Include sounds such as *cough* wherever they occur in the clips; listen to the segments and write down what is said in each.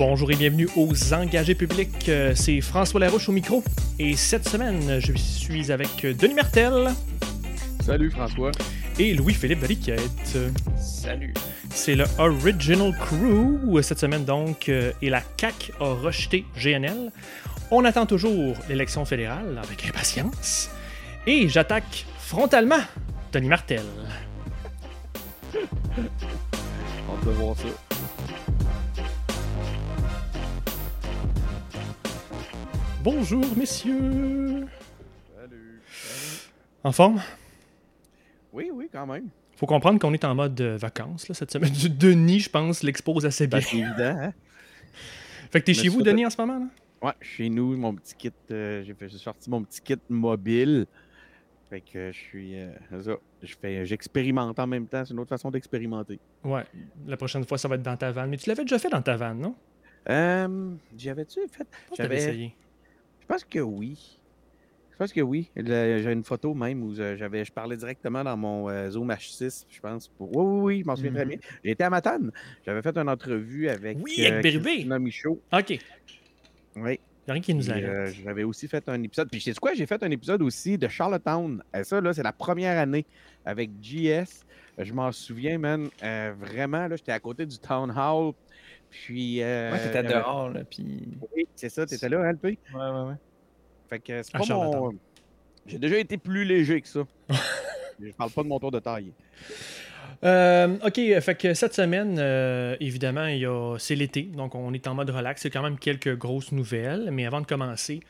Bonjour et bienvenue aux Engagés publics. Euh, C'est François Larouche au micro. Et cette semaine, je suis avec Denis Martel Salut François. et Louis-Philippe Valiquette. Salut. C'est le Original Crew cette semaine donc. euh, Et la CAQ a rejeté GNL. On attend toujours l'élection fédérale avec impatience. Et j'attaque frontalement Denis Martel. On peut voir ça. Bonjour messieurs. Salut. En forme? Oui, oui, quand même. Faut comprendre qu'on est en mode euh, vacances là, cette semaine. *laughs* Denis, je pense, l'expose assez bien. Ben, c'est évident, hein? *laughs* Fait que t'es chez vous, Denis, en ce moment? Là? Ouais, chez nous, mon petit kit, euh, j'ai sorti mon petit kit mobile. Fait que je suis. euh. Je fais, j'expérimente en même temps. C'est une autre façon d'expérimenter. Ouais. La prochaine fois, ça va être dans ta vanne. Mais tu l'avais déjà fait dans ta vanne, non? Euh, J'avais-tu fait? J'avais. essayé. Je pense que oui. Je pense que oui. J'ai une photo même où euh, j'avais, je parlais directement dans mon euh, Zoom H6, je pense. Pour... Oui, oui, oui, je m'en souviens très Mhm. bien. J'étais à Matane. J'avais fait une entrevue avec. Oui, avec Bérubé. OK. Oui. a rien qui nous euh, J'avais aussi fait un épisode. Puis, sais quoi? J'ai fait un épisode aussi de Charlottetown. Et ça, là, c'est la première année avec JS. Euh, Je m'en souviens, man. Euh, vraiment, là, j'étais à côté du Town Hall. Puis. Euh, Ouais, t'étais dehors, là, puis... Oui, c'est ça. T'étais là, hein, LP? Ouais, ouais, ouais. Fait que c'est pas mon. J'ai déjà été plus léger que ça. *laughs* Je parle pas de mon tour de taille. Euh, OK, fait que cette semaine, euh, évidemment, il y a... c'est l'été, donc on est en mode relax. C'est quand même quelques grosses nouvelles. Mais avant de commencer,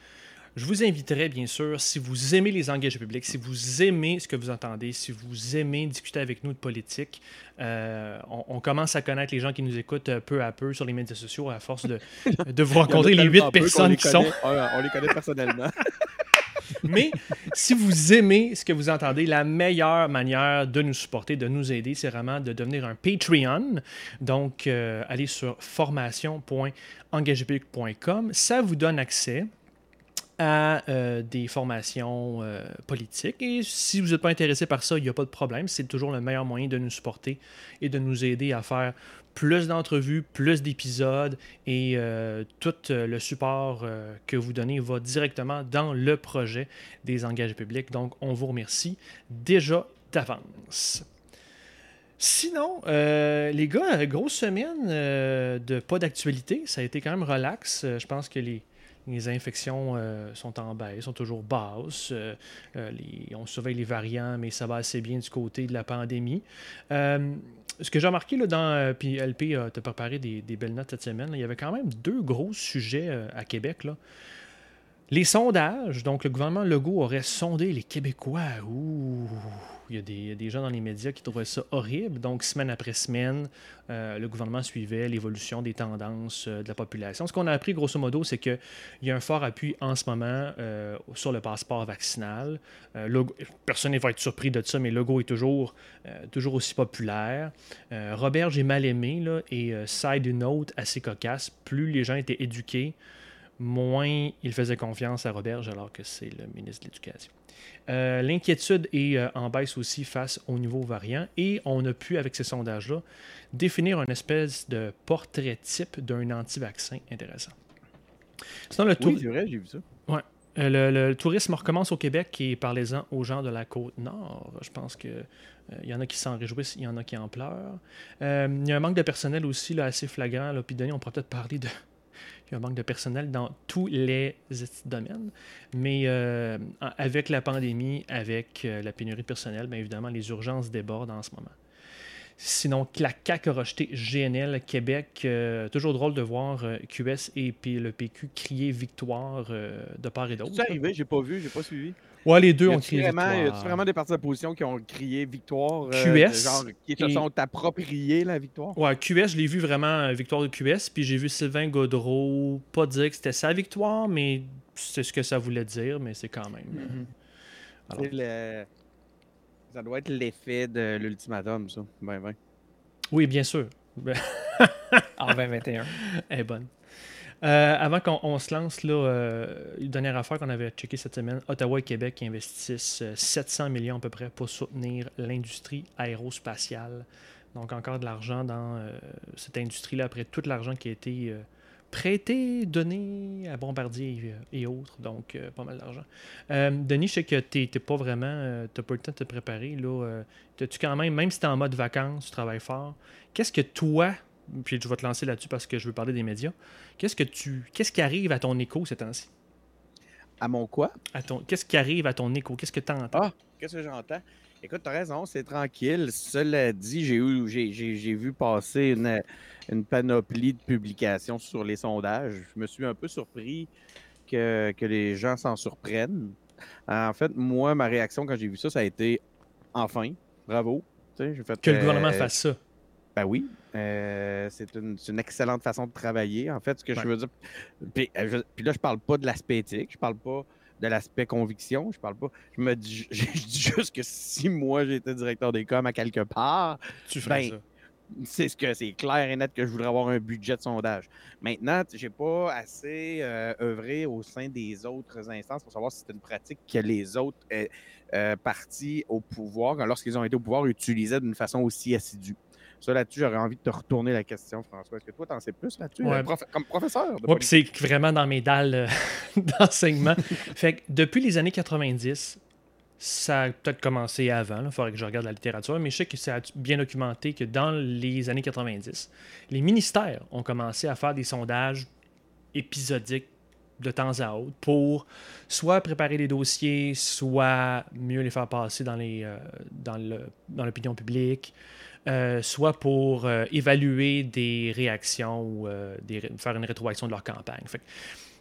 je vous inviterai, bien sûr, si vous aimez les engagés publics, si vous aimez ce que vous entendez, si vous aimez discuter avec nous de politique, euh, on, on commence à connaître les gens qui nous écoutent euh, peu à peu sur les médias sociaux à force de, *laughs* de vous rencontrer les huit personnes qui sont. on les connaît personnellement. *laughs* Mais si vous aimez ce que vous entendez, la meilleure manière de nous supporter, de nous aider, c'est vraiment de devenir un Patreon. Donc, euh, allez sur formation.engagépublic.com. Ça vous donne accès à euh, des formations euh, politiques. Et si vous n'êtes pas intéressé par ça, il n'y a pas de problème. C'est toujours le meilleur moyen de nous supporter et de nous aider à faire plus d'entrevues, plus d'épisodes et euh, tout le support que vous donnez va directement dans le projet des engagés publics. Donc, on vous remercie déjà d'avance. Sinon, les gars, grosse semaine de pas d'actualité. Ça a été quand même relax. Je pense que les, les infections euh, sont en baisse, sont toujours basses. Euh, euh, on surveille les variants, mais ça va assez bien du côté de la pandémie. Ce que j'ai remarqué là, dans. Puis LP euh, t'a préparé des, belles notes cette semaine. il y avait quand même deux gros sujets à Québec. Là. Les sondages, donc le gouvernement Legault aurait sondé les Québécois. Ouh, il y, a des, gens dans les médias qui trouvaient ça horrible. Donc, semaine après semaine, euh, le gouvernement suivait l'évolution des tendances euh, de la population. Ce qu'on a appris, grosso modo, c'est qu'il y a un fort appui en ce moment euh, sur le passeport vaccinal. Personne ne va être surpris de ça, mais Legault est toujours, aussi populaire. Robert, j'ai mal aimé, là, et side note assez cocasse, plus les gens étaient éduqués, moins ils faisaient confiance à Roberge alors que c'est le ministre de l'Éducation. Euh, L'inquiétude est euh, en baisse aussi face aux nouveaux variants et on a pu, avec ces sondages-là, définir une espèce de portrait type d'un anti-vaccin intéressant. Sinon, le, tour- Oui, c'est vrai, j'ai vu ça. euh, le, le tourisme recommence au Québec et parlez-en aux gens de la côte nord. Je pense que il y en a qui s'en réjouissent, il y en a qui en pleurent. Il y a un manque de personnel aussi là, assez flagrant. Là, puis Denis, on pourrait peut-être parler de. Il y a un manque de personnel dans tous les domaines. Mais euh, avec la pandémie, avec euh, la pénurie de personnel, bien évidemment, les urgences débordent en ce moment. Sinon, la CAQ a rejeté GNL Québec. Euh, toujours drôle de voir euh, QS et puis le PQ crier victoire euh, de part et d'autre. C'est arrivé, j'ai pas vu, j'ai pas suivi. Ouais, les deux Y ont crié vraiment, y victoire. a-tu vraiment des partis d'opposition qui ont crié victoire? euh, QS de genre, qui se et- sont appropriés la victoire? Ouais, QS, je l'ai vu vraiment euh, victoire de QS, puis j'ai vu Sylvain Godreau pas dire que c'était sa victoire, mais c'est ce que ça voulait dire, mais c'est quand même. euh, Mhm. alors- le- Ça doit être l'effet de l'ultimatum, ça. Ben, ben. Oui, bien sûr. En 2021. *laughs* Elle est bonne. Euh, avant qu'on on se lance, là, euh, une dernière affaire qu'on avait checké cette semaine, Ottawa et Québec investissent euh, 700 millions à peu près pour soutenir l'industrie aérospatiale. Donc encore de l'argent dans euh, cette industrie-là, après tout l'argent qui a été euh, prêté, donné à Bombardier et, autres, donc euh, pas mal d'argent. Euh, Denis, je sais que tu pas vraiment, euh, tu pas le temps de te préparer. Là, euh, tu quand même, même si tu es en mode vacances, tu travailles fort, qu'est-ce que toi, puis je vais te lancer là-dessus parce que je veux parler des médias, qu'est-ce que tu, qu'est-ce qui arrive à ton écho ces temps-ci? À mon quoi? À ton, qu'est-ce qui arrive à ton écho? Qu'est-ce que tu entends? Ah, qu'est-ce que j'entends? Écoute, t'as raison, c'est tranquille. Cela dit, j'ai eu, j'ai, j'ai- j'ai vu passer une, une panoplie de publications sur les sondages. Je me suis un peu surpris que, que les gens s'en surprennent. En fait, moi, ma réaction quand j'ai vu ça, ça a été enfin, bravo. Fait, que le gouvernement euh, fasse ça. Ben oui, euh, c'est une, excellente façon de travailler. En fait, ce que Ouais. je veux dire. Puis, euh, je- puis là, je parle pas de l'aspect éthique, je parle pas de l'aspect conviction, je parle pas. Je me dis, je, *laughs* je dis juste que si moi j'étais directeur des coms à quelque part, Tu ferais ben, ça. c'est ce que c'est clair et net que je voudrais avoir un budget de sondage. Maintenant, j'ai pas assez euh, œuvré au sein des autres instances pour savoir si c'est une pratique que les autres euh, euh, partis au pouvoir, lorsqu'ils ont été au pouvoir, utilisaient d'une façon aussi assidue. Ça, là-dessus, j'aurais envie de te retourner la question, François. Est-ce que toi, t'en sais plus là-dessus? Ouais. euh, prof- comme professeur Ouais, puis c'est vraiment dans mes dalles euh, *laughs* d'enseignement. fait que depuis les années 90, ça a peut-être commencé avant, il faudrait que je regarde la littérature, mais je sais que c'est bien documenté que dans les années 90, les ministères ont commencé à faire des sondages épisodiques de temps à autre pour soit préparer les dossiers, soit mieux les faire passer dans les euh, dans le dans l'opinion publique, euh, soit pour euh, évaluer des réactions ou euh, faire une rétroaction de leur campagne. Fait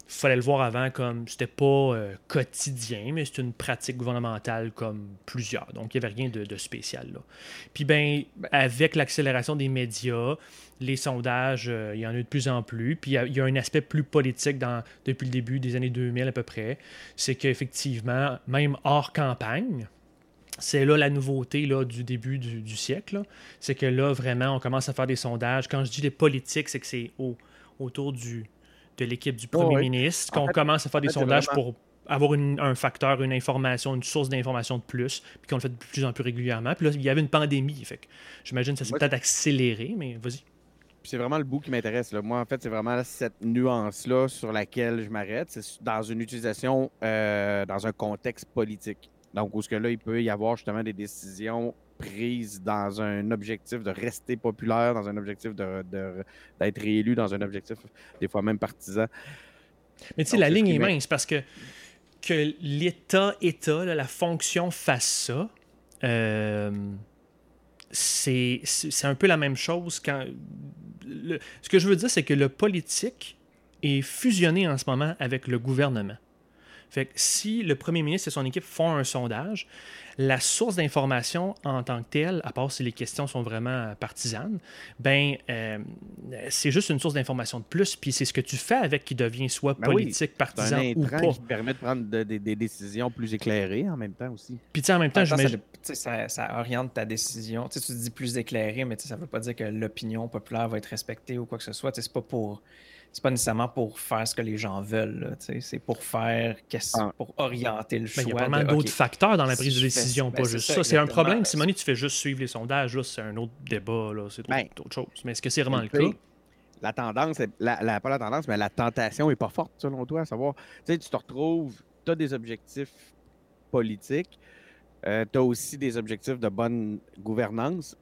fallait le voir avant comme c'était pas quotidien, mais c'est une pratique gouvernementale comme plusieurs. Donc il n'y avait rien de, spécial. Puis ben avec l'accélération des médias, les sondages, il y en a eu de plus en plus. Puis il y a- un aspect plus politique depuis le début des années 2000 à peu près. C'est qu'effectivement, même hors campagne, c'est là la nouveauté là, du début du, du siècle. C'est que là, vraiment, on commence à faire des sondages. Quand je dis les politiques, c'est que c'est au- autour du, de l'équipe du premier ouais. ministre qu'on commence à faire des sondages vraiment- pour avoir une- un facteur, une information, une source d'information de plus, puis qu'on le fait de plus en plus régulièrement. Puis là, il y avait une pandémie. Fait que j'imagine que ça s'est peut-être accéléré, mais vas-y. Puis c'est vraiment le bout qui m'intéresse. Moi, en fait, c'est vraiment cette nuance-là sur laquelle je m'arrête. C'est dans une utilisation, euh, dans un contexte politique. Donc, où ce que là, il peut y avoir justement des décisions prises dans un objectif de rester populaire, dans un objectif de- de- d'être réélu, dans un objectif des fois même partisan. Mais tu sais, la ligne est mince parce que que l'État, État, là, la fonction fasse ça, euh, c'est un peu la même chose quand. le- ce que je veux dire, c'est que le politique est fusionné en ce moment avec le gouvernement. Fait que si le premier ministre et son équipe font un sondage, la source d'information en tant que telle, à part si les questions sont vraiment partisanes, ben euh, c'est juste une source d'information de plus, puis c'est ce que tu fais avec qui devient soit Ben oui, politique, C'est un partisan ou pas. qui permet de prendre de- de- des décisions plus éclairées en même temps aussi. Puis tu sais, en même temps, temps, ça, ça, ça oriente ta décision. Tu sais, tu dis plus éclairé, mais ça veut pas dire que l'opinion populaire va être respectée ou quoi que ce soit. Tu sais, C'est pas pour. C'est pas nécessairement pour faire ce que les gens veulent. C'est pour faire. qu'est-ce- Ah. Pour orienter le Ben, choix. il y a de, d'autres facteurs dans la si prise de décision, ben, pas c'est juste ça, ça. C'est un problème. Simone, tu fais juste suivre les sondages, là, c'est un autre débat, là, c'est autre, Ben, autre chose. Mais est-ce que c'est vraiment le cas? La tendance, est- la, la- pas la tendance, mais la tentation est pas forte, selon toi, à savoir, tu sais, tu te retrouves, tu as des objectifs politiques, tu as aussi des objectifs de bonne gouvernance,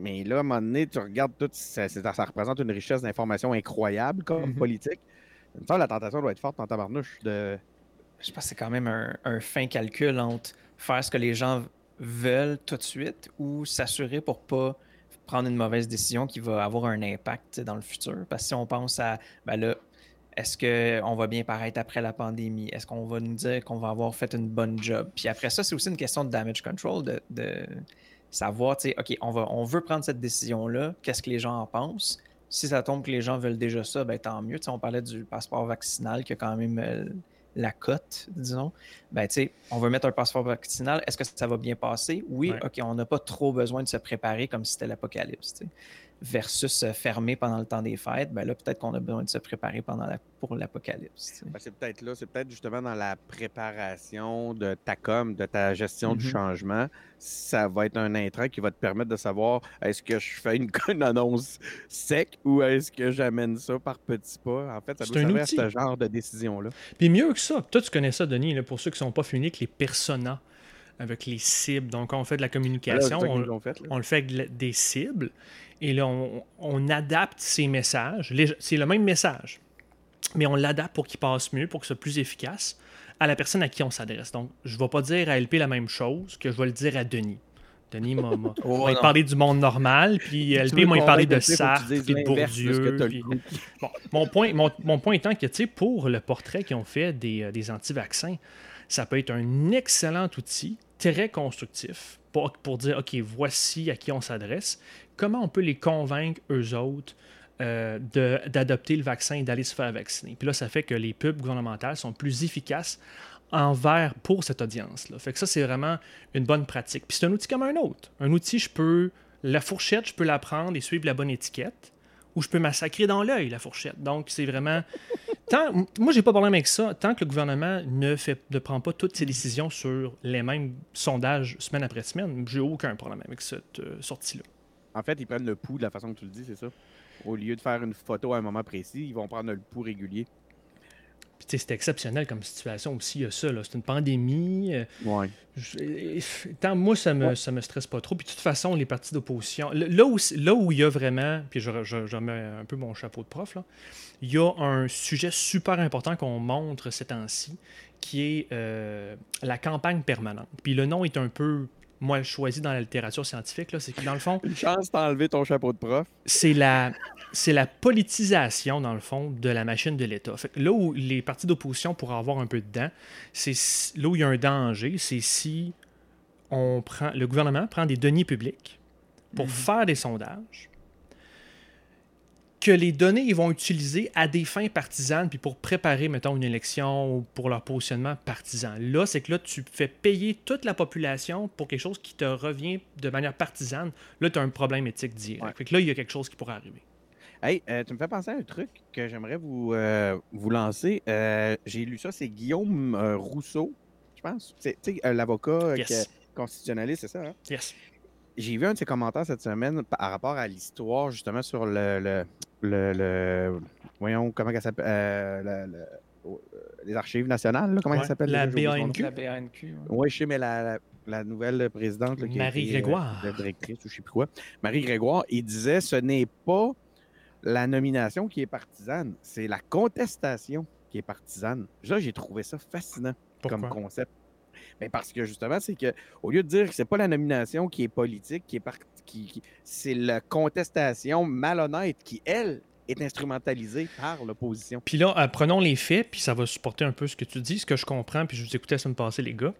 mais là, à un moment donné, tu regardes tout, ça, représente une richesse d'informations incroyable comme Mhm. politique. Il me semble que la tentation doit être forte en tabarnouche de... Je pense que c'est quand même un, un fin calcul entre faire ce que les gens veulent tout de suite ou s'assurer pour pas prendre une mauvaise décision qui va avoir un impact dans le futur. Parce que si on pense à, ben là, est-ce qu'on va bien paraître après la pandémie? Est-ce qu'on va nous dire qu'on va avoir fait une bonne job? Puis après ça, c'est aussi une question de damage control, de, de savoir, tu sais, OK, on, va, on veut prendre cette décision-là, qu'est-ce que les gens en pensent? Si ça tombe que les gens veulent déjà ça, ben tant mieux. Tu sais, on parlait du passeport vaccinal qui a quand même euh, la cote, disons. Ben, tu sais, on veut mettre un passeport vaccinal. Est-ce que ça va bien passer? Oui, Ouais. OK, on n'a pas trop besoin de se préparer comme si c'était l'apocalypse. tu sais. Versus fermer pendant le temps des fêtes, ben là, peut-être qu'on a besoin de se préparer pendant la, pour l'apocalypse. Ben, c'est peut-être là, c'est peut-être justement dans la préparation de ta com, de ta gestion du Mhm. changement. Ça va être un intrant qui va te permettre de savoir est-ce que je fais une, *laughs* une annonce sec ou est-ce que j'amène ça par petits pas? En fait, ça C'est doit un servir à ce genre de décision-là. Puis mieux que ça, toi tu connais ça, Denis, là, pour ceux qui sont pas familiers avec les personas, avec les cibles. Donc on fait de la Là, communication, on, fait, on le fait avec des cibles, et là on, on adapte ces messages. C'est le même message, mais on l'adapte pour qu'il passe mieux, pour que ce soit plus efficace à la personne à qui on s'adresse. Donc je ne vais pas dire à LP la même chose que je vais le dire à Denis. Denis m'a *laughs* Oh, parlé du monde normal, puis Tu LP m'a parlé de Sartre, puis de Bourdieu. puis-. *laughs* Bon, mon, point, mon, mon point étant que, tu sais, pour le portrait qu'ils ont fait des, euh, des anti-vaccins, ça peut être un excellent outil, très constructif, pour, dire, OK, voici à qui on s'adresse, comment on peut les convaincre, eux autres, euh, d'adopter le vaccin et d'aller se faire vacciner? Puis là, ça fait que les pubs gouvernementales sont plus efficaces envers pour cette audience-là. Fait que ça, c'est vraiment une bonne pratique. Puis c'est un outil comme un autre. Un outil, je peux... La fourchette, je peux la prendre et suivre la bonne étiquette ou je peux massacrer dans l'œil la fourchette. Donc, c'est vraiment. Tant, moi, j'ai pas de problème avec ça. Tant que le gouvernement ne, fait, ne prend pas toutes ses décisions sur les mêmes sondages semaine après semaine, j'ai aucun problème avec cette euh, sortie-là. En fait, ils prennent le pouls de la façon que tu le dis, c'est ça? Au lieu de faire une photo à un moment précis, ils vont prendre le pouls régulier. Puis, c'est exceptionnel comme situation aussi, il y a ça. là. C'est une pandémie. euh, Ouais. je- tant, moi, ça me, ça me stresse pas trop. Puis, de toute façon, les partis d'opposition, là où, là où il y a vraiment, puis je, je, je mets un peu mon chapeau de prof, là, il y a un sujet super important qu'on montre ces temps-ci, qui est euh, la campagne permanente. Puis le nom est un peu, moi, choisi dans la littérature scientifique, là, c'est que dans le fond, Une chance d'enlever ton chapeau de prof. c'est la, c'est la politisation, dans le fond, de la machine de l'État. Là où les partis d'opposition pourraient avoir un peu de dents, c'est si- là où il y a un danger, c'est si on prend, le gouvernement prend des deniers publics pour Mhm. faire des sondages, que les données ils vont utiliser à des fins partisanes, puis pour préparer, mettons, une élection ou pour leur positionnement partisan. Là, c'est que là, tu fais payer toute la population pour quelque chose qui te revient de manière partisane. Là, tu as un problème éthique direct. Ouais. Fait que là, il y a quelque chose qui pourrait arriver. Hey, euh, tu me fais penser à un truc que j'aimerais vous, euh, vous lancer. Euh, J'ai lu ça, c'est Guillaume euh, Rousseau, je pense. C'est tu sais, euh, l'avocat Yes. constitutionnaliste, c'est ça? hein? Yes. J'ai vu un de ses commentaires cette semaine par rapport à l'histoire, justement, sur le. le, le, le- voyons, comment elle s'appelle? le- le- les archives nationales, là, comment Ouais, elle s'appelle? la. BANQ. La BANQ. ouais. Oui, je sais, mais la, la, la nouvelle présidente. là, qui Marie euh, Grégoire. la directrice ou je sais plus quoi. Marie Grégoire, il disait ce n'est pas la nomination qui est partisane, c'est la contestation qui est partisane. Là, j'ai trouvé ça fascinant comme concept. Mais parce que justement, c'est que au lieu de dire que c'est pas la nomination qui est politique, qui est par- qui, qui- c'est la contestation malhonnête qui, elle, est instrumentalisée par l'opposition. Puis là, euh, prenons les faits, puis ça va supporter un peu ce que tu dis. Ce que je comprends, puis je vous écoutais la semaine passée, les gars,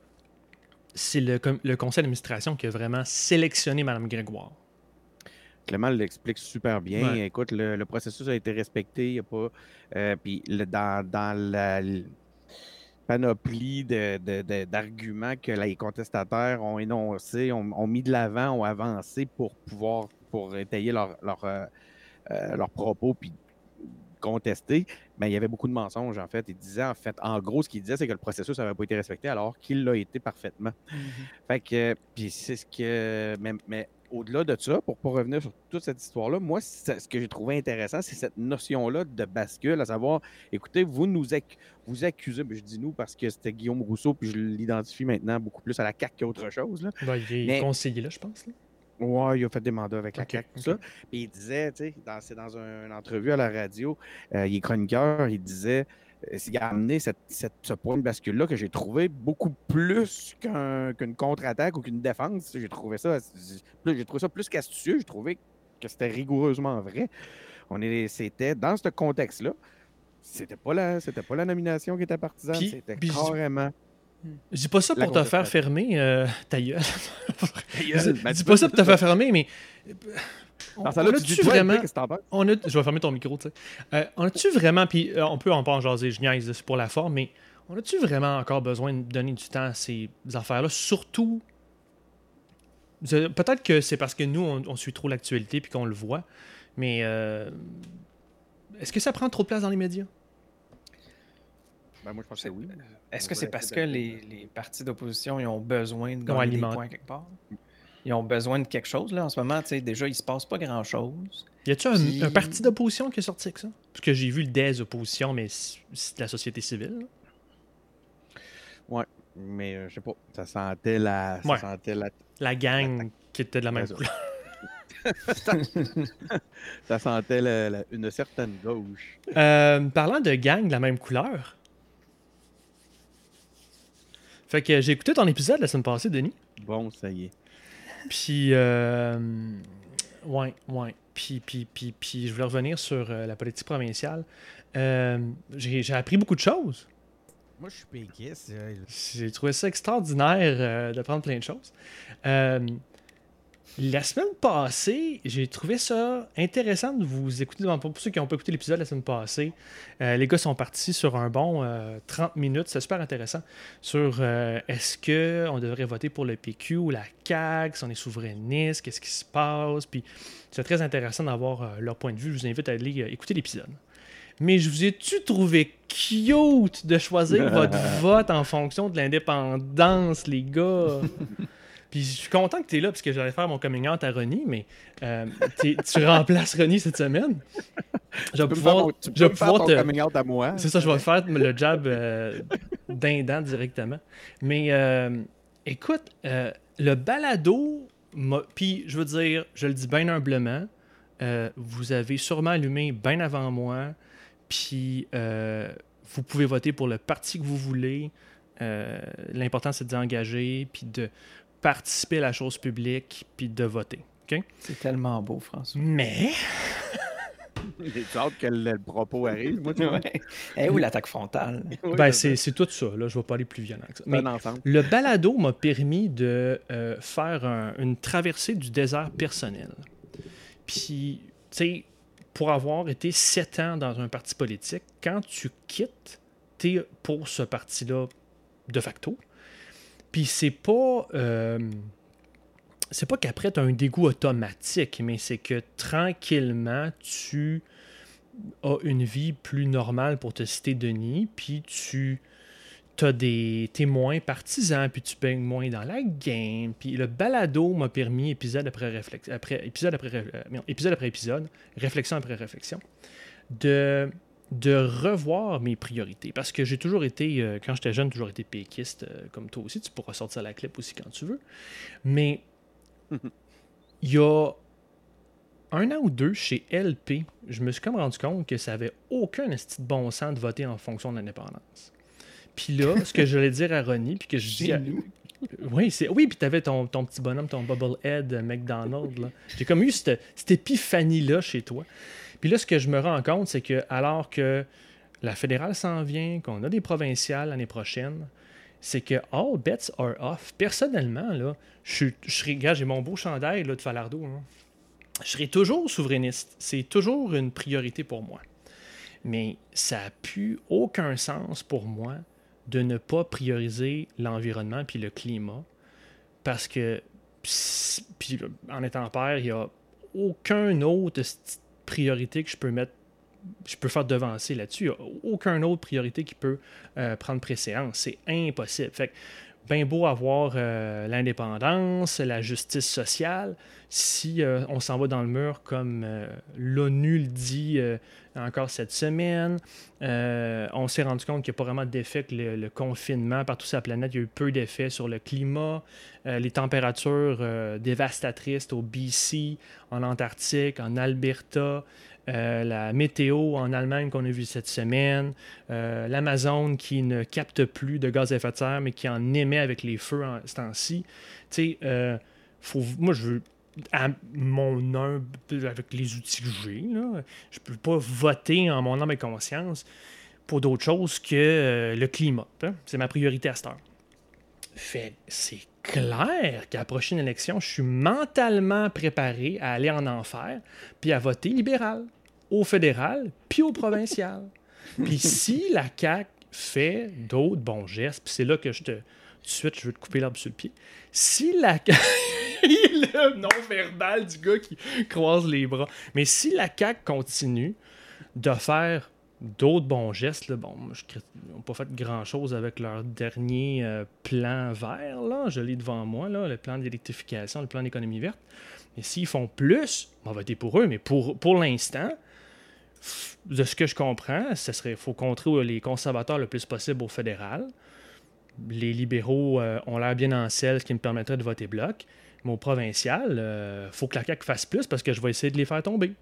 c'est le, le conseil d'administration qui a vraiment sélectionné Mme Grégoire. Clément l'explique super bien. Ouais. Écoute, le, le processus a été respecté. Il y a pas. euh, puis le- dans, dans la panoplie de- de- de- d'arguments que les contestataires ont énoncés, ont, ont mis de l'avant, ont avancé pour pouvoir pour étayer leurs leur, euh, euh, leurs propos puis contester, ben, il y avait beaucoup de mensonges en fait. Il disait en fait, en gros, ce qu'il disait, c'est que le processus n'avait pas été respecté alors qu'il l'a été parfaitement. Fait que, puis c'est ce que. Mais, mais au-delà de ça, pour pas revenir sur toute cette histoire-là, moi, ce que j'ai trouvé intéressant, c'est cette notion-là de bascule, à savoir, écoutez, vous nous ac- vous accusez, ben, je dis nous parce que c'était Guillaume Rousseau, puis je l'identifie maintenant beaucoup plus à la CAQ qu'autre chose. Là. Ben, il est Mais- conseiller là, je pense. là. Ouais, il a fait des mandats avec la Ok, CAQ, tout ça. Puis il disait, tu sais, dans, c'est dans un- une entrevue à la radio, euh, il est chroniqueur, il disait, il a amené cette- cette- ce point de bascule-là que j'ai trouvé beaucoup plus qu'un- qu'une contre-attaque ou qu'une défense. J'ai trouvé ça, j'ai trouvé ça plus qu'astucieux. J'ai trouvé que c'était rigoureusement vrai. On est, c'était dans ce contexte-là. C'était pas la, c'était pas la nomination qui était partisane, Puis- c'était puis carrément. Je dis pas ça pour te faire fermer euh, ta gueule. *laughs* ben, dis tu pas ça pour te faire fermer, mais. On, on tu a-tu vraiment. qu'est-ce que t'en penses? On a, je vais fermer ton micro, tu sais. Euh, on a-tu vraiment, puis euh, on peut en pas en jaser, je niaise, c'est pour la forme, mais on a-tu vraiment encore besoin de donner du temps à ces affaires-là, surtout Peut-être que c'est parce que nous, on, on suit trop l'actualité puis qu'on le voit, mais euh, est-ce que ça prend trop de place dans les médias? Ben, moi, je pense que oui. Est-ce que c'est parce que les, les partis d'opposition ont besoin de gagner des points quelque part? Ils ont besoin de quelque chose là en ce moment. tu sais, Déjà, il se passe pas grand chose. Y a-tu un, Puis- un parti d'opposition qui est sorti avec ça? Parce que j'ai vu le des oppositions, mais c'est de la société civile. là. Mais euh, je sais pas. Ça sentait la. Ça Ouais. sentait la. La gang qui était de la même Ouais, couleur. *laughs* Ça sentait la- la- une certaine gauche. Euh, parlant de gang de la même couleur. Fait que j'ai écouté ton épisode la semaine passée, Denis. Bon, ça y est. Puis, euh, ouais, ouais. Puis, puis, puis, puis, je voulais revenir sur euh, la politique provinciale. Euh, j'ai appris beaucoup de choses. Moi, je suis péquiste. euh, J'ai trouvé ça extraordinaire euh, d'apprendre plein de choses. Euh, la semaine passée, j'ai trouvé ça intéressant de vous écouter. Pour ceux qui n'ont pas écouté l'épisode la semaine passée, euh, les gars sont partis sur un bon euh, 30 minutes. C'est super intéressant. Sur euh, est-ce qu'on devrait voter pour le PQ ou la CAQ, si on est souverainiste, qu'est-ce qui se passe? Puis c'est très intéressant d'avoir euh, leur point de vue. Je vous invite à aller euh, écouter l'épisode. Mais je vous ai-tu trouvé cute de choisir votre *laughs* vote en fonction de l'indépendance, les gars? *laughs* Puis je suis content que tu es là parce que j'allais faire mon coming out à Ronnie, mais euh, tu remplaces Ronnie cette semaine. Je vais pouvoir, mon- tu je faire pouvoir ton te. coming out à moi. C'est ça, je vais faire le jab euh, dindant directement. Mais euh, écoute, euh, le balado, puis je veux dire, je le dis bien humblement, vous avez sûrement allumé bien avant moi, puis vous pouvez voter pour le parti que vous voulez. Euh, L'important, c'est d'engager, puis de participer à la chose publique, puis de voter. OK? C'est tellement beau, François. Mais, *laughs* J'ai hâte que le, propos arrive. Moi, tu vois. Ouais. Eh, ou l'attaque frontale. *laughs* Ben, c'est tout ça. Là, je ne vais pas aller plus violent que ça. Mais. Le balado m'a permis de euh, faire un- une traversée du désert personnel. Puis, tu sais, pour avoir été sept ans dans un parti politique, quand tu quittes, tu es pour ce parti-là de facto. Puis c'est pas. euh, qu'après, tu as un dégoût automatique, mais c'est que tranquillement, tu as une vie plus normale pour te citer Denis, puis tu t'as des t'es moins partisan puis tu baignes moins dans la game puis le balado m'a permis épisode après réflexion après épisode après euh, épisode après épisode réflexion après réflexion de de revoir mes priorités parce que j'ai toujours été euh, quand j'étais jeune toujours été péquiste euh, comme toi aussi tu pourras sortir la clip aussi quand tu veux mais *laughs* il y a un an ou deux chez LP je me suis comme rendu compte que ça avait aucun de bon sens de voter en fonction de l'indépendance puis là, ce que je voulais dire à Ronnie, puis que je dis. à- Oui, c'est... oui puis t'avais ton, ton petit bonhomme, ton Bubblehead euh, McDonald. Là. J'ai comme eu cette, cette épiphanie-là chez toi. Puis là, ce que je me rends compte, c'est que alors que la fédérale s'en vient, qu'on a des provinciales l'année prochaine, c'est que all bets are off. Personnellement, là, je. Je regarde, j'ai mon beau chandail là, de Falardeau. hein. Je serai toujours souverainiste. C'est toujours une priorité pour moi. Mais ça n'a plus aucun sens pour moi de ne pas prioriser l'environnement puis le climat parce que en étant père, il n'y a aucun autre priorité que je peux mettre je peux faire devancer là-dessus. Il n'y a aucune autre priorité qui peut euh, prendre préséance. C'est impossible. Fait que, bien beau avoir euh, l'indépendance, la justice sociale, si euh, on s'en va dans le mur comme euh, l'ONU le dit encore cette semaine, on s'est rendu compte qu'il n'y a pas vraiment d'effet que le, confinement partout sur la planète. Il y a eu peu d'effets sur le climat, les températures dévastatrices au BC, en Antarctique, en Alberta, euh, la météo en Allemagne qu'on a vu cette semaine, euh, l'Amazon qui ne capte plus de gaz à effet de serre, mais qui en émet avec les feux en ce temps-ci. Tu sais, euh, moi, je veux, à mon humble, avec les outils que j'ai, je peux pas voter en mon âme et conscience pour d'autres choses que le climat. hein. C'est ma priorité à cette heure. Fait, c'est clair qu'à la prochaine élection, je suis mentalement préparé à aller en enfer puis à voter libéral au fédéral puis au provincial. *laughs* puis si la CAQ fait d'autres bons gestes, puis c'est là que je te... Tout de suite, je veux te couper l'arbre sur le pied. Si la CAQ... *laughs* le non-verbal du gars qui croise les bras. Mais si la CAQ continue de faire d'autres bons gestes, là, bon, je ils n'ont pas fait grand-chose avec leur dernier euh, plan vert, là, je l'ai devant moi, là, le plan d'électrification, le plan d'économie verte. Mais s'ils font plus, on va voter pour eux, mais pour, pour l'instant, de ce que je comprends, ce serait faut contrer les conservateurs le plus possible au fédéral. Les libéraux euh, ont l'air bien en selle, ce qui me permettrait de voter bloc. Mais au provincial, il faut que la CAQ fasse plus parce que je vais essayer de les faire tomber.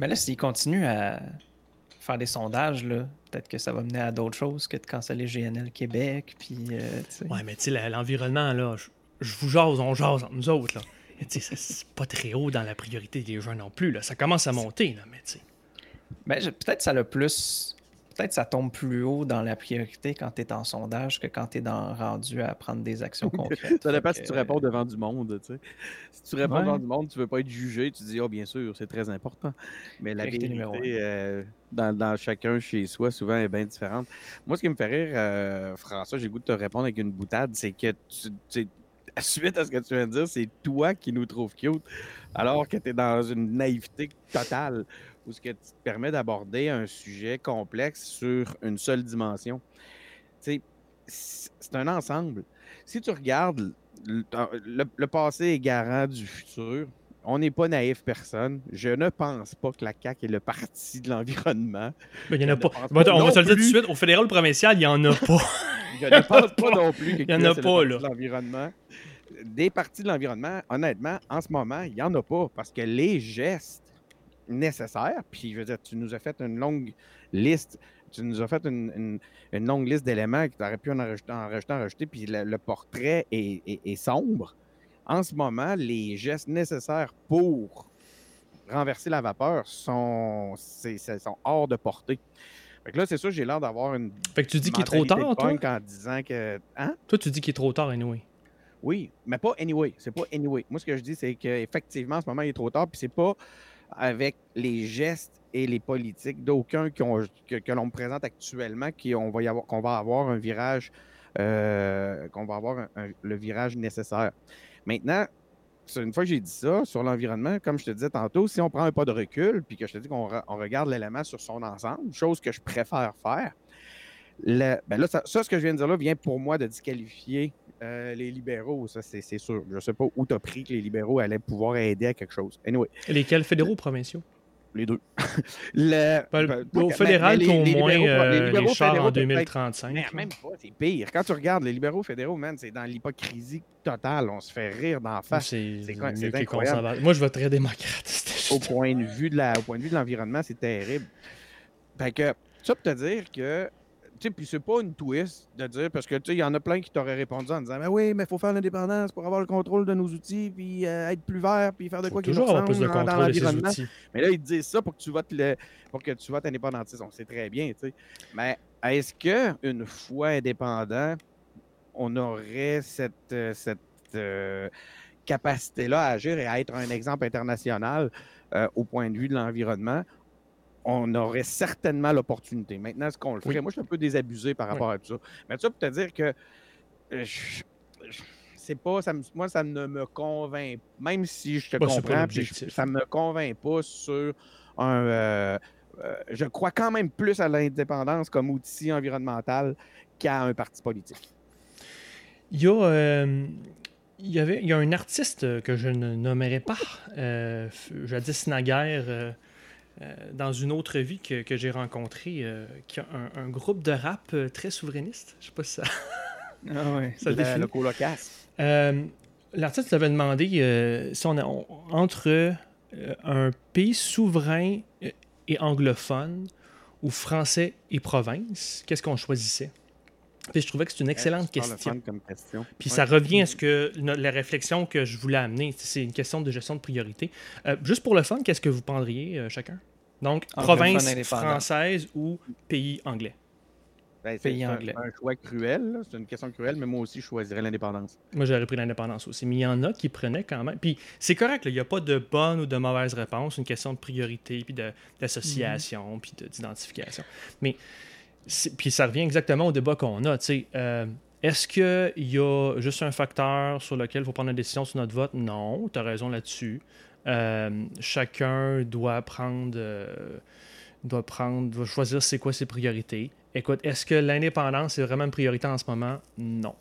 Mais là, s'ils continuent à faire des sondages, là, peut-être que ça va mener à d'autres choses que de canceller GNL Québec. Puis, euh. Ouais, mais tu sais, la- l'environnement, là, je, je vous jase, on jase entre nous autres, là. C'est pas très haut dans la priorité des jeunes non plus, là. Ça commence à monter, là, mais tu sais. Ben, peut-être ça le plus. Peut-être ça tombe plus haut dans la priorité quand tu es en sondage que quand tu es dans, rendu à prendre des actions *laughs* concrètes. Ça dépend Fait si que, tu réponds devant du monde, tu sais. Si tu réponds Ouais. devant du monde, tu veux pas être jugé, tu dis, oh, bien sûr, c'est très important. Mais la Vérité euh, dans, dans chacun chez soi, souvent, est bien différente. Moi, ce qui me fait rire, euh, François, j'ai le goût de te répondre avec une boutade, c'est que, tu- suite à ce que tu viens de dire, c'est toi qui nous trouves cute, alors que tu es dans une naïveté totale, où ce que tu te permets d'aborder un sujet complexe sur une seule dimension. Tu sais, c'est un ensemble. Si tu regardes, le, le- le passé est garant du futur. On n'est pas naïf personne. Je ne pense pas que la CAQ est le parti de l'environnement. Mais il y en a pas. Bon, on va se le dire tout de suite, au fédéral provincial, il n'y en a pas. Je ne pense pas non plus que *laughs* Il y en a le pas, parti là. de l'environnement. Des partis de l'environnement, honnêtement, en ce moment, il n'y en a pas parce que les gestes nécessaires, puis je veux dire, tu nous as fait une longue liste, tu nous as fait une, une- une longue liste d'éléments que tu aurais pu en rajouter, en rajouter, en rajouter, puis le, le portrait est, est- est sombre. En ce moment, les gestes nécessaires pour renverser la vapeur sont, sont hors de portée. Fait que là, c'est sûr, j'ai l'air d'avoir une Fait que tu dis qu'il est trop tard, toi? en disant que. Hein? Toi, tu dis qu'il est trop tard, anyway. Oui, mais pas anyway. C'est pas anyway. Moi, ce que je dis, c'est qu'effectivement, en ce moment, il est trop tard. Puis c'est pas avec les gestes et les politiques d'aucun ont- que, l'on me présente actuellement qu'on va, avoir, un virage, euh, qu'on va avoir le virage nécessaire. Maintenant, une fois que j'ai dit ça sur l'environnement, comme je te disais tantôt, si on prend un pas de recul, puis que je te dis qu'on re- on regarde l'élément sur son ensemble, chose que je préfère faire, ben là, ça, ça, ce que je viens de dire là, vient pour moi de disqualifier euh, les libéraux. Ça, c'est sûr. Je ne sais pas où tu as pris que les libéraux allaient pouvoir aider à quelque chose. Anyway, Lesquels? Fédéraux ou provinciaux? les deux. *laughs* Le- Ben, ben, au fédéral, moins euh, les libéraux les chars fédéraux en peuvent être- 2035. mais là. même pas, c'est pire. Quand tu regardes les libéraux fédéraux, man, c'est dans l'hypocrisie totale. On se fait rire d'en face. C'est mieux c'est que les incroyable. conservateurs. Moi, je voterais démocrate. *laughs* Juste- point de vue de la, au point de vue de l'environnement, c'est terrible. Fait que ça pour te dire que sais, puis c'est pas une twist de dire parce que tu sais, il y en a plein qui t'auraient répondu en disant Mais oui, mais il faut faire l'indépendance pour avoir le contrôle de nos outils, puis euh, être plus vert, puis faire de Faut quoi qui nous toujours avoir plus de ressemble dans- dans contrôle de ces l'environnement. outils. Mais là, ils te disent ça pour que tu votes le, pour que tu votes indépendantiste. On sait très bien, tu sais. Mais est-ce que une fois indépendant, on aurait cette, euh, cette euh, capacité-là à agir et à être un exemple international euh, au point de vue de l'environnement? On aurait certainement l'opportunité. Maintenant, est-ce qu'on le ferait? Oui. Moi, je suis un peu désabusé par Oui. rapport à tout ça. Mais ça, pour te dire que euh, je- je- c'est pas, ça me- moi, ça ne me convainc Même si je te comprends, je- ça me convainc pas sur un. euh, euh, je crois quand même plus à l'indépendance comme outil environnemental qu'à un parti politique. Il y a, euh, il y avait, il y a un artiste que je ne nommerai pas, jadis naguère, dans une autre vie que, que j'ai rencontré, euh, qui a un, un groupe de rap euh, très souverainiste. Je sais pas si ça, Ah ouais. *laughs* ça le colocasse. Euh, L'artiste avait demandé euh, si on a- on- entre euh, un pays souverain euh, et anglophone ou français et province, qu'est-ce qu'on choisissait? Puis je trouvais que c'est une excellente question. comme question. Puis Ouais. ça revient à ce que la réflexion que je voulais amener, c'est une question de gestion de priorité. Euh, juste pour le fun, qu'est-ce que vous prendriez euh, chacun? Donc, Anglophone province indépendant. française ou pays anglais? Ben, c'est Pays un- anglais. un choix cruel, c'est une question cruelle, mais moi aussi, je choisirais l'indépendance. Moi, j'aurais pris l'indépendance aussi. Mais il y en a qui prenaient quand même. Puis c'est correct, là, il n'y a pas de bonne ou de mauvaise réponse. C'est une question de priorité, puis de- d'association, puis de- d'identification. Mais puis ça revient exactement au débat qu'on a. Euh, Est-ce qu'il y a juste un facteur sur lequel il faut prendre une décision sur notre vote? Non, tu as raison là-dessus. Euh, chacun doit prendre, euh, doit prendre, doit choisir c'est quoi ses priorités. Écoute, est-ce que l'indépendance est vraiment une priorité en ce moment? Non.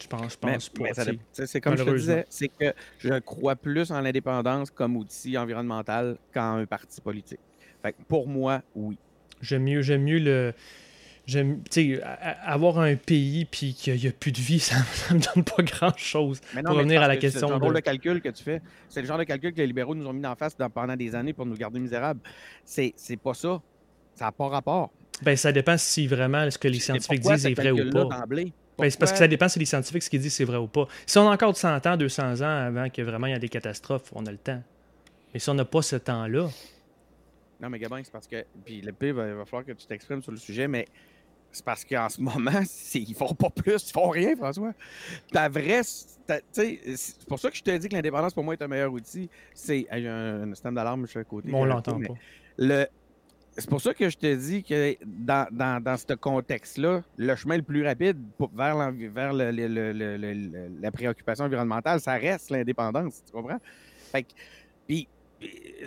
Je pense, je pense Mais- C'est comme je te disais, c'est que je crois plus en l'indépendance comme outil environnemental qu'en un parti politique. Fait que pour moi, oui. J'aime mieux, j'aime mieux le. J'aime, tu sais, a- a- avoir un pays puis qu'il n'y a plus de vie, *laughs* ça, ça me donne pas grand chose. Mais Pour revenir à la que question C'est le genre de calcul que tu fais. C'est le genre de calcul que les libéraux nous ont mis en face dans- pendant des années pour nous garder misérables. C'est c'est pas ça. Ça n'a pas rapport. Ben, ça dépend si vraiment ce que les scientifiques disent est vrai ou pas. Ben, c'est parce que ça dépend si les scientifiques ce qu'ils disent c'est vrai ou pas. Si on a encore 100 ans, 200 ans avant que vraiment il y ait des catastrophes, on a le temps. Mais si on n'a pas ce temps-là, Non, mais Gabin, c'est parce que. Puis le pire, il va falloir que tu t'exprimes sur le sujet, mais c'est parce qu'en ce moment, *laughs* ils font pas plus, ils font rien, François. Ta vraie. C'est pour ça que je te dis que l'indépendance, pour moi, est un meilleur outil. C'est. Il y a un, un système d'alarme sur le côté. on euh, l'entend pas. Le. C'est pour ça que je te dis que dans, dans, dans ce contexte-là, le chemin le plus rapide pour- vers, vers le- le- le- la préoccupation environnementale, ça reste l'indépendance. Tu comprends? Fait que, puis,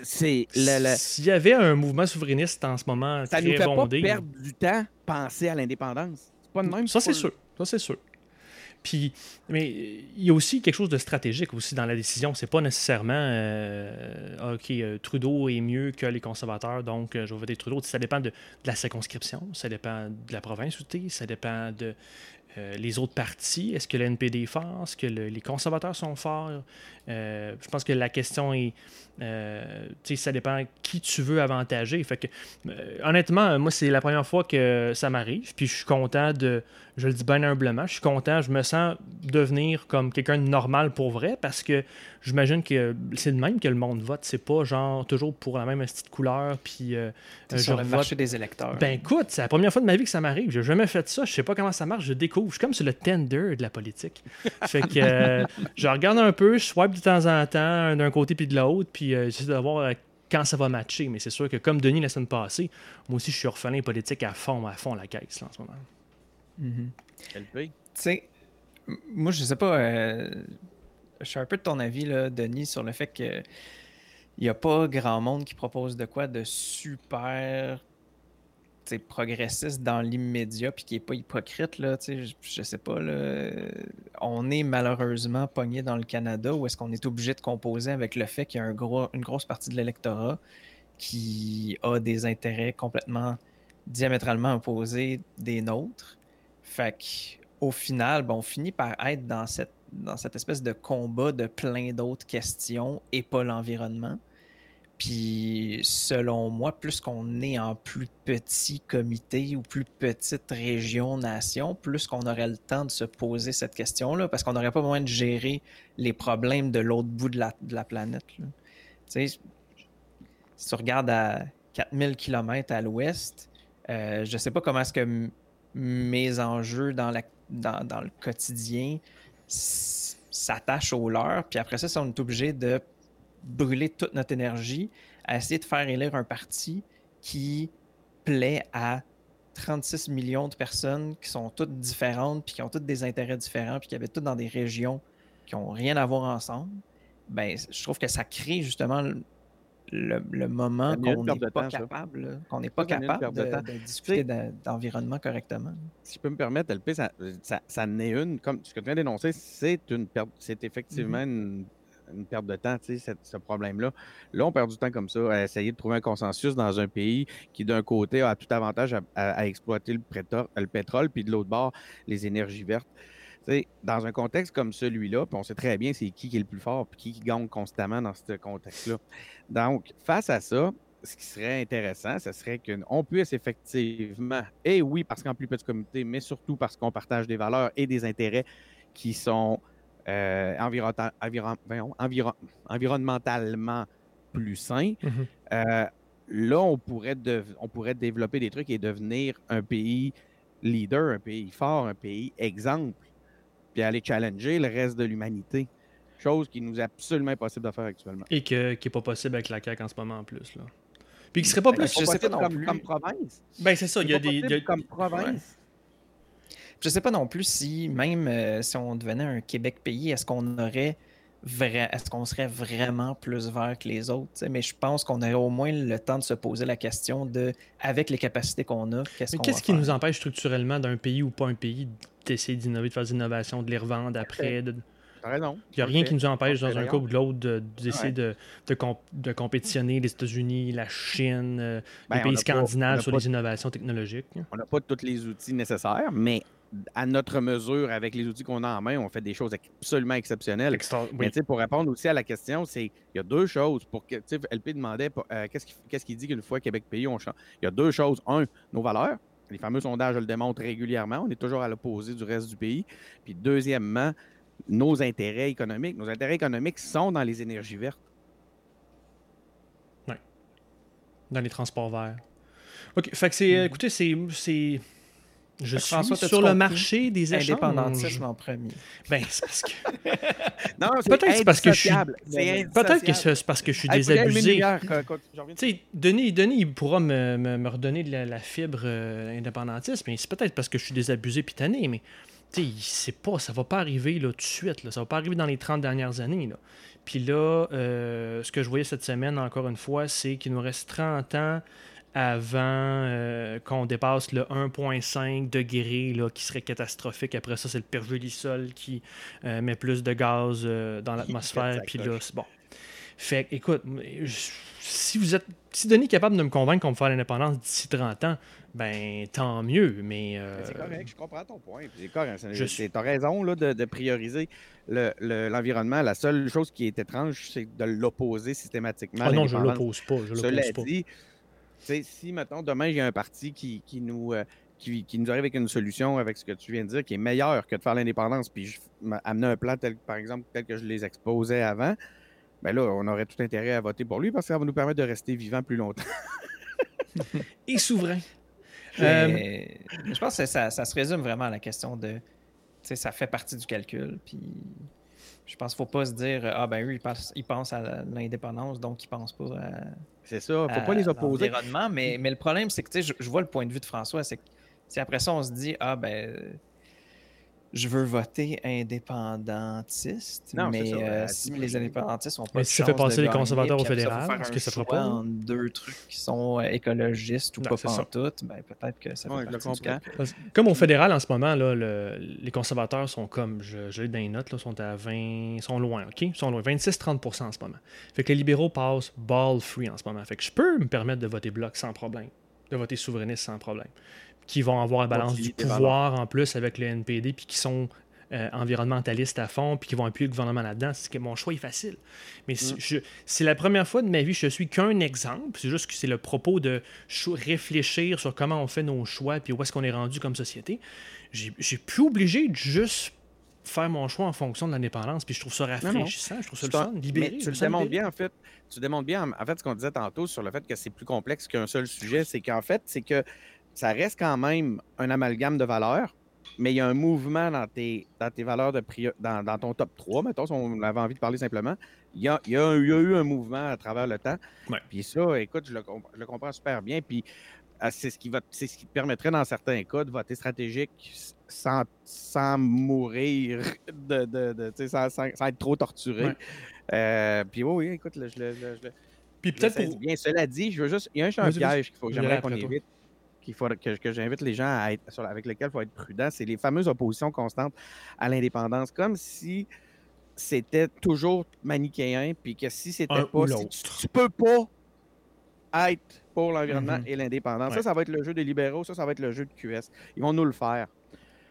c'est. S'il y avait un mouvement souverainiste en ce moment ça très nous fait bondé, pas perdre du temps penser à l'indépendance. C'est pas de même. Ça, c'est sûr. Ça, c'est sûr. Puis, mais il y a aussi quelque chose de stratégique aussi dans la décision. C'est pas nécessairement euh, OK, euh, Trudeau est mieux que les conservateurs, donc euh, je vais voter Trudeau. Ça dépend de, de la circonscription, ça dépend de la province où tu ça dépend de euh, les autres partis? Est-ce que le NPD est fort? Est-ce que le- les conservateurs sont forts? Euh, je pense que la question est. euh, ça dépend qui tu veux avantager. Fait que, euh, honnêtement, moi, c'est la première fois que ça m'arrive. Puis je suis content de. Je le dis bien humblement. Je suis content. Je me sens devenir comme quelqu'un de normal pour vrai parce que j'imagine que c'est le même que le monde vote. C'est pas genre toujours pour la même petite couleur. Puis euh, euh, sur le vote marché des électeurs. ben écoute, c'est la première fois de ma vie que ça m'arrive. J'ai jamais fait ça. Je sais pas comment ça marche. Je découvre. Je suis comme sur le tender de la politique. Fait que euh, je regarde un peu, je swipe de temps en temps d'un côté puis de l'autre, puis euh, j'essaie de voir euh, quand ça va matcher. Mais c'est sûr que comme Denis la semaine passée, moi aussi je suis orphelin politique à fond, à fond la caisse là, en ce moment. Mhm. LP. Tu sais, moi, je sais pas. Je suis un peu de ton avis, là, Denis, sur le fait que il n'y a pas grand monde qui propose de quoi de super progressiste dans l'immédiat puis qui n'est pas hypocrite. Là, je, je sais pas. Là, on est malheureusement pogné dans le Canada où est-ce qu'on est obligé de composer avec le fait qu'il y a un gros, une grosse partie de l'électorat qui a des intérêts complètement diamétralement opposés des nôtres. Fait qu'au final, ben, on finit par être dans cette, dans cette espèce de combat de plein d'autres questions et pas l'environnement. Puis, selon moi, plus qu'on est en plus petit comité ou plus petite région, nation, plus qu'on aurait le temps de se poser cette question-là, parce qu'on n'aurait pas besoin de gérer les problèmes de l'autre bout de la, de la planète. Tu sais, si tu regardes à 4000 km à l'ouest, euh, je sais pas comment est-ce que mes enjeux dans, la, dans, dans le quotidien s- s'attachent aux leurs. Puis après ça, on est obligé de brûler toute notre énergie à essayer de faire élire un parti qui plaît à 36 millions de personnes qui sont toutes différentes, puis qui ont toutes des intérêts différents, puis qui habitent toutes dans des régions qui n'ont rien à voir ensemble, ben, je trouve que ça crée justement le, moment qu'on n'est pas capable, qu'on n'est pas capable de discuter d'en- d'environnement correctement. Si je peux me permettre, LP, ça, ça, ça en est une. Comme ce que tu viens d'énoncer, c'est une perte. C'est effectivement une, une perte de temps, tu sais, ce problème-là. Là, on perd du temps comme ça à essayer de trouver un consensus dans un pays qui, d'un côté, a tout avantage à, à- à exploiter le, le pétrole, puis de l'autre bord, les énergies vertes. Dans un contexte comme celui-là, puis on sait très bien c'est qui qui est le plus fort, puis qui, qui gagne constamment dans ce contexte-là. Donc, face à ça, ce qui serait intéressant, ce serait qu'on puisse effectivement, et oui, parce qu'en plus petit comité, mais surtout parce qu'on partage des valeurs et des intérêts qui sont euh, environ- environ- voyons, environ- environnementalement plus sains, Mhm. euh, là, on pourrait, on pourrait développer des trucs et devenir un pays leader, un pays fort, un pays exemple, puis aller challenger le reste de l'humanité. Chose qui nous est absolument impossible de faire actuellement. Et que, qui n'est pas possible avec la CAQ en ce moment en plus. Là. Puis qui serait pas Ben, plus. je sais pas possible non comme, plus. comme province. Ben c'est ça, il y a des. y a- comme province. Je sais pas non plus si, même euh, si on devenait un Québec pays, est-ce qu'on aurait vrai, est-ce qu'on serait vraiment plus vert que les autres? Mais je pense qu'on aurait au moins le temps de se poser la question de, avec les capacités qu'on a, qu'est-ce Mais qu'on qu'est-ce qui faire? nous empêche structurellement d'un pays ou pas un pays d'essayer d'innover, de faire des innovations, de les revendre après? de-. Il n'y a rien qui nous empêche dans un cas ou de l'autre de- d'essayer Ouais. de, de, comp- de compétitionner les États-Unis, la Chine, euh, Ben, les on pays scandinaves sur pas- les innovations technologiques. On n'a pas tous les outils nécessaires, mais à notre mesure, avec les outils qu'on a en main, on fait des choses absolument exceptionnelles. Extra- Mais oui. tu sais, pour répondre aussi à la question, c'est il y a deux choses. Pour que, LP demandait euh, qu'est-ce qu'il dit qu'une fois Québec pays, on change. Il y a deux choses. Un, nos valeurs. Les fameux sondages le démontrent régulièrement. On est toujours à l'opposé du reste du pays. Puis deuxièmement, nos intérêts économiques. Nos intérêts économiques sont dans les énergies vertes. dans les transports verts. OK. Fait que c'est. euh, Écoutez, c'est. Je suis François, sur le marché des échanges. Indépendantisme en premier. Ben, c'est parce que. *laughs* Non, Peut-être que c'est parce que je suis- Peut-être que c'est parce que je suis désabusé. reviens. Tu sais, Denis, Denis, il pourra me, me- me redonner de la, la fibre euh, indépendantiste, mais c'est peut-être parce que je suis désabusé puis tanné, mais tu sais, il sait pas, ça va pas arriver là, tout de suite, là, ça va pas arriver dans les 30 dernières années. Là. Puis là, euh, ce que je voyais cette semaine, encore une fois, c'est qu'il nous reste 30 ans avant euh, qu'on dépasse le 1,5 degré là, qui serait catastrophique. Après ça, c'est le pergélisol qui euh, met plus de gaz euh, dans *laughs* l'atmosphère. Puis là, bon. Fait que, écoute, je- si vous êtes. Si Denis est capable de me convaincre qu'on va faire l'indépendance d'ici 30 ans, ben tant mieux. Mais. C'est correct, je comprends ton point. C'est correct. as raison là, de, de prioriser le- le- l'environnement. La seule chose qui est étrange, c'est de l'opposer systématiquement. Ah non, je l'indépendance. l'oppose pas. Je Cela l'oppose pas. dit, si, mettons, demain, il y a un parti qui, qui nous, euh, qui, qui nous arrive avec une solution, avec ce que tu viens de dire, qui est meilleure que de faire l'indépendance, puis je- amener un plan tel, par exemple, tel que je les exposais avant, ben là, on aurait tout intérêt à voter pour lui parce que ça va nous permettre de rester vivants plus longtemps. *laughs* Et souverain. Euh, je pense que ça, ça se résume vraiment à la question de. Tu sais, ça fait partie du calcul. Puis je pense qu'il ne faut pas se dire Ah, ben eux, ils pensent, ils pensent à l'indépendance, donc ils ne pensent pas à. C'est ça, faut à pas les opposer. Mais, mais le problème, c'est que je, je vois le point de vue de François. C'est que si après ça, on se dit Ah, ben. Je veux voter indépendantiste, Non, mais ça, euh, ben, si les indépendantistes n'ont pas Mais de si ça fait passer les conservateurs au fédéral, est-ce que ça fera pas? entre deux trucs qui sont euh, écologistes ou Non, pas pantoute, ben peut-être que ça fait Ouais, le partie du. Parce- Comme au fédéral en ce moment, là, le- les conservateurs sont comme, je, je l'ai dans les notes, là, sont à 20, sont loin, OK? Ils sont loin, 26-30% en ce moment. Fait que les libéraux passent ball free en ce moment. Fait que je peux me permettre de voter bloc sans problème, de voter souverainiste sans problème. Qui vont avoir la balance du pouvoir en plus avec le NPD, puis qui sont euh, environnementalistes à fond, puis qui vont appuyer le gouvernement là-dedans. C'est que mon choix est facile. Mais Mm. si- c'est la première fois de ma vie je suis qu'un exemple. C'est juste que c'est le propos de réfléchir sur comment on fait nos choix, puis où est-ce qu'on est rendu comme société. J'ai plus obligé de juste faire mon choix en fonction de l'indépendance, puis je trouve ça rafraîchissant, je trouve ça le fun, libéré. mais tu le démontres bien, en fait. Tu démontres bien, en fait, ce qu'on disait tantôt sur le fait que c'est plus complexe qu'un seul sujet, c'est qu'en fait, c'est que ça reste quand même un amalgame de valeurs, mais il y a un mouvement dans tes, dans tes valeurs de priori- dans, dans ton top 3, mettons, si on avait envie de parler simplement. Il y a, il y a- il y a eu un mouvement à travers le temps. Ouais. Puis ça, écoute, je le, je le comprends super bien. Puis euh, c'est ce qui va, c'est ce qui te permettrait, dans certains cas, de voter stratégique sans, sans mourir, *laughs* de, de, sans, sans- sans être trop torturé. Ouais. Euh, puis oui, oui, écoute, je le, je je Puis peut-être pour... bien. Cela dit, je veux juste. Il y a un, un piège qu'il faut que j'aimerais qu'on évite, qu'il faut, que, que j'invite les gens à être, sur- avec lesquels il faut être prudent, c'est les fameuses oppositions constantes à l'indépendance. Comme si c'était toujours manichéen, puis que si c'était pas. si tu, tu peux pas être pour l'environnement Mhm. et l'indépendance. Ça, ça va être le jeu des libéraux, ça, ça va être le jeu de QS. Ils vont nous le faire.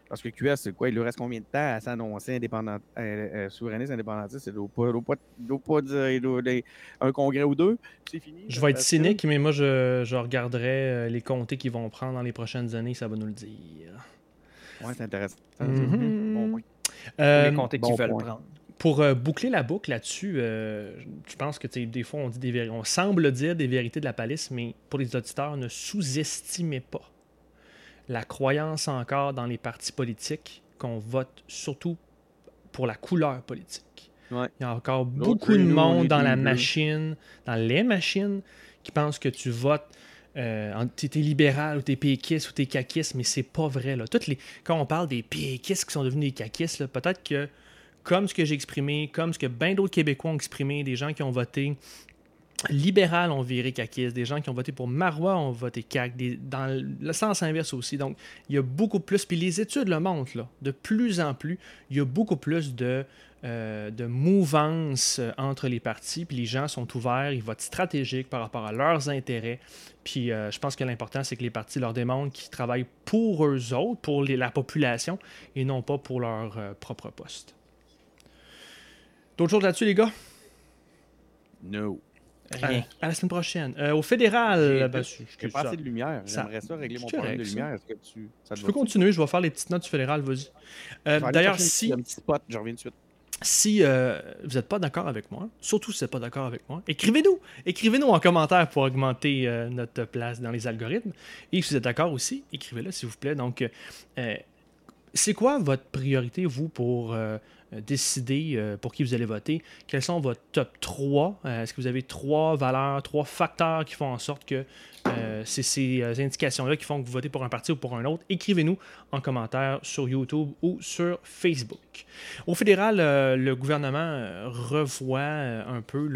Parce que QS, c'est quoi? Il lui reste combien de temps à s'annoncer indépendant, euh, euh, souverainiste indépendantiste? Il doit pas, doit pas, doit pas dire il doit- les- un congrès ou deux, puis c'est fini. Je vais être facile. cynique, mais moi, je, je regarderai euh, les comtés qu'ils vont prendre dans les prochaines années, ça va nous le dire. Ouais, c'est intéressant. Mhm. Bon point. Euh, les comtés bon veulent point. prendre. pour euh, boucler la boucle là-dessus, euh, je pense que des fois on dit des on semble dire des vérités de la palisse, mais pour les auditeurs, ne sous-estimez pas la croyance encore dans les partis politiques qu'on vote surtout pour la couleur politique. Ouais. Il y a encore beaucoup de monde dans la machine, dans les machines, qui pensent que tu votes euh, t'es libéral ou t'es péquiste ou t'es caquiste, mais c'est pas vrai. Là. Toutes les, quand on parle des péquistes qui sont devenus des caquistes, peut-être que, comme ce que j'ai exprimé, comme ce que bien d'autres Québécois ont exprimé, des gens qui ont voté libéral ont viré caquiste, des gens qui ont voté pour Marois ont voté cac, dans le sens inverse aussi. Donc, il y a beaucoup plus, puis les études le montrent, là, de plus en plus, il y a beaucoup plus de, euh, de euh, entre les partis, puis les gens sont ouverts, ils votent stratégiques par rapport à leurs intérêts. Puis euh, je pense que l'important, c'est que les partis leur démontrent qu'ils travaillent pour eux autres, pour la population, et non pas pour leur propre poste. D'autres choses là-dessus, les gars? No. Rien. À, la semaine prochaine. au fédéral, ben, je pas assez de lumière. J'aimerais ça régler mon problème de lumière. Est-ce que tu, je peux continuer, je vais faire les petites notes du fédéral, vas-y. D'ailleurs, si. Un petit spot, je reviens de suite. Si euh, vous n'êtes pas d'accord avec moi, surtout si vous n'êtes pas d'accord avec moi, écrivez-nous. Écrivez-nous en commentaire pour augmenter euh, notre place dans les algorithmes. Et si vous êtes d'accord aussi, écrivez-le, s'il vous plaît. Donc, euh, c'est quoi votre priorité, vous, pour décider pour qui vous allez voter? Quels sont vos top 3? Est-ce que vous avez trois valeurs, trois facteurs qui font en sorte que euh, c'est ces euh, indications-là qui font que vous votez pour un parti ou pour un autre. Écrivez-nous en commentaire sur YouTube ou sur Facebook. Au fédéral, euh, le gouvernement revoit un peu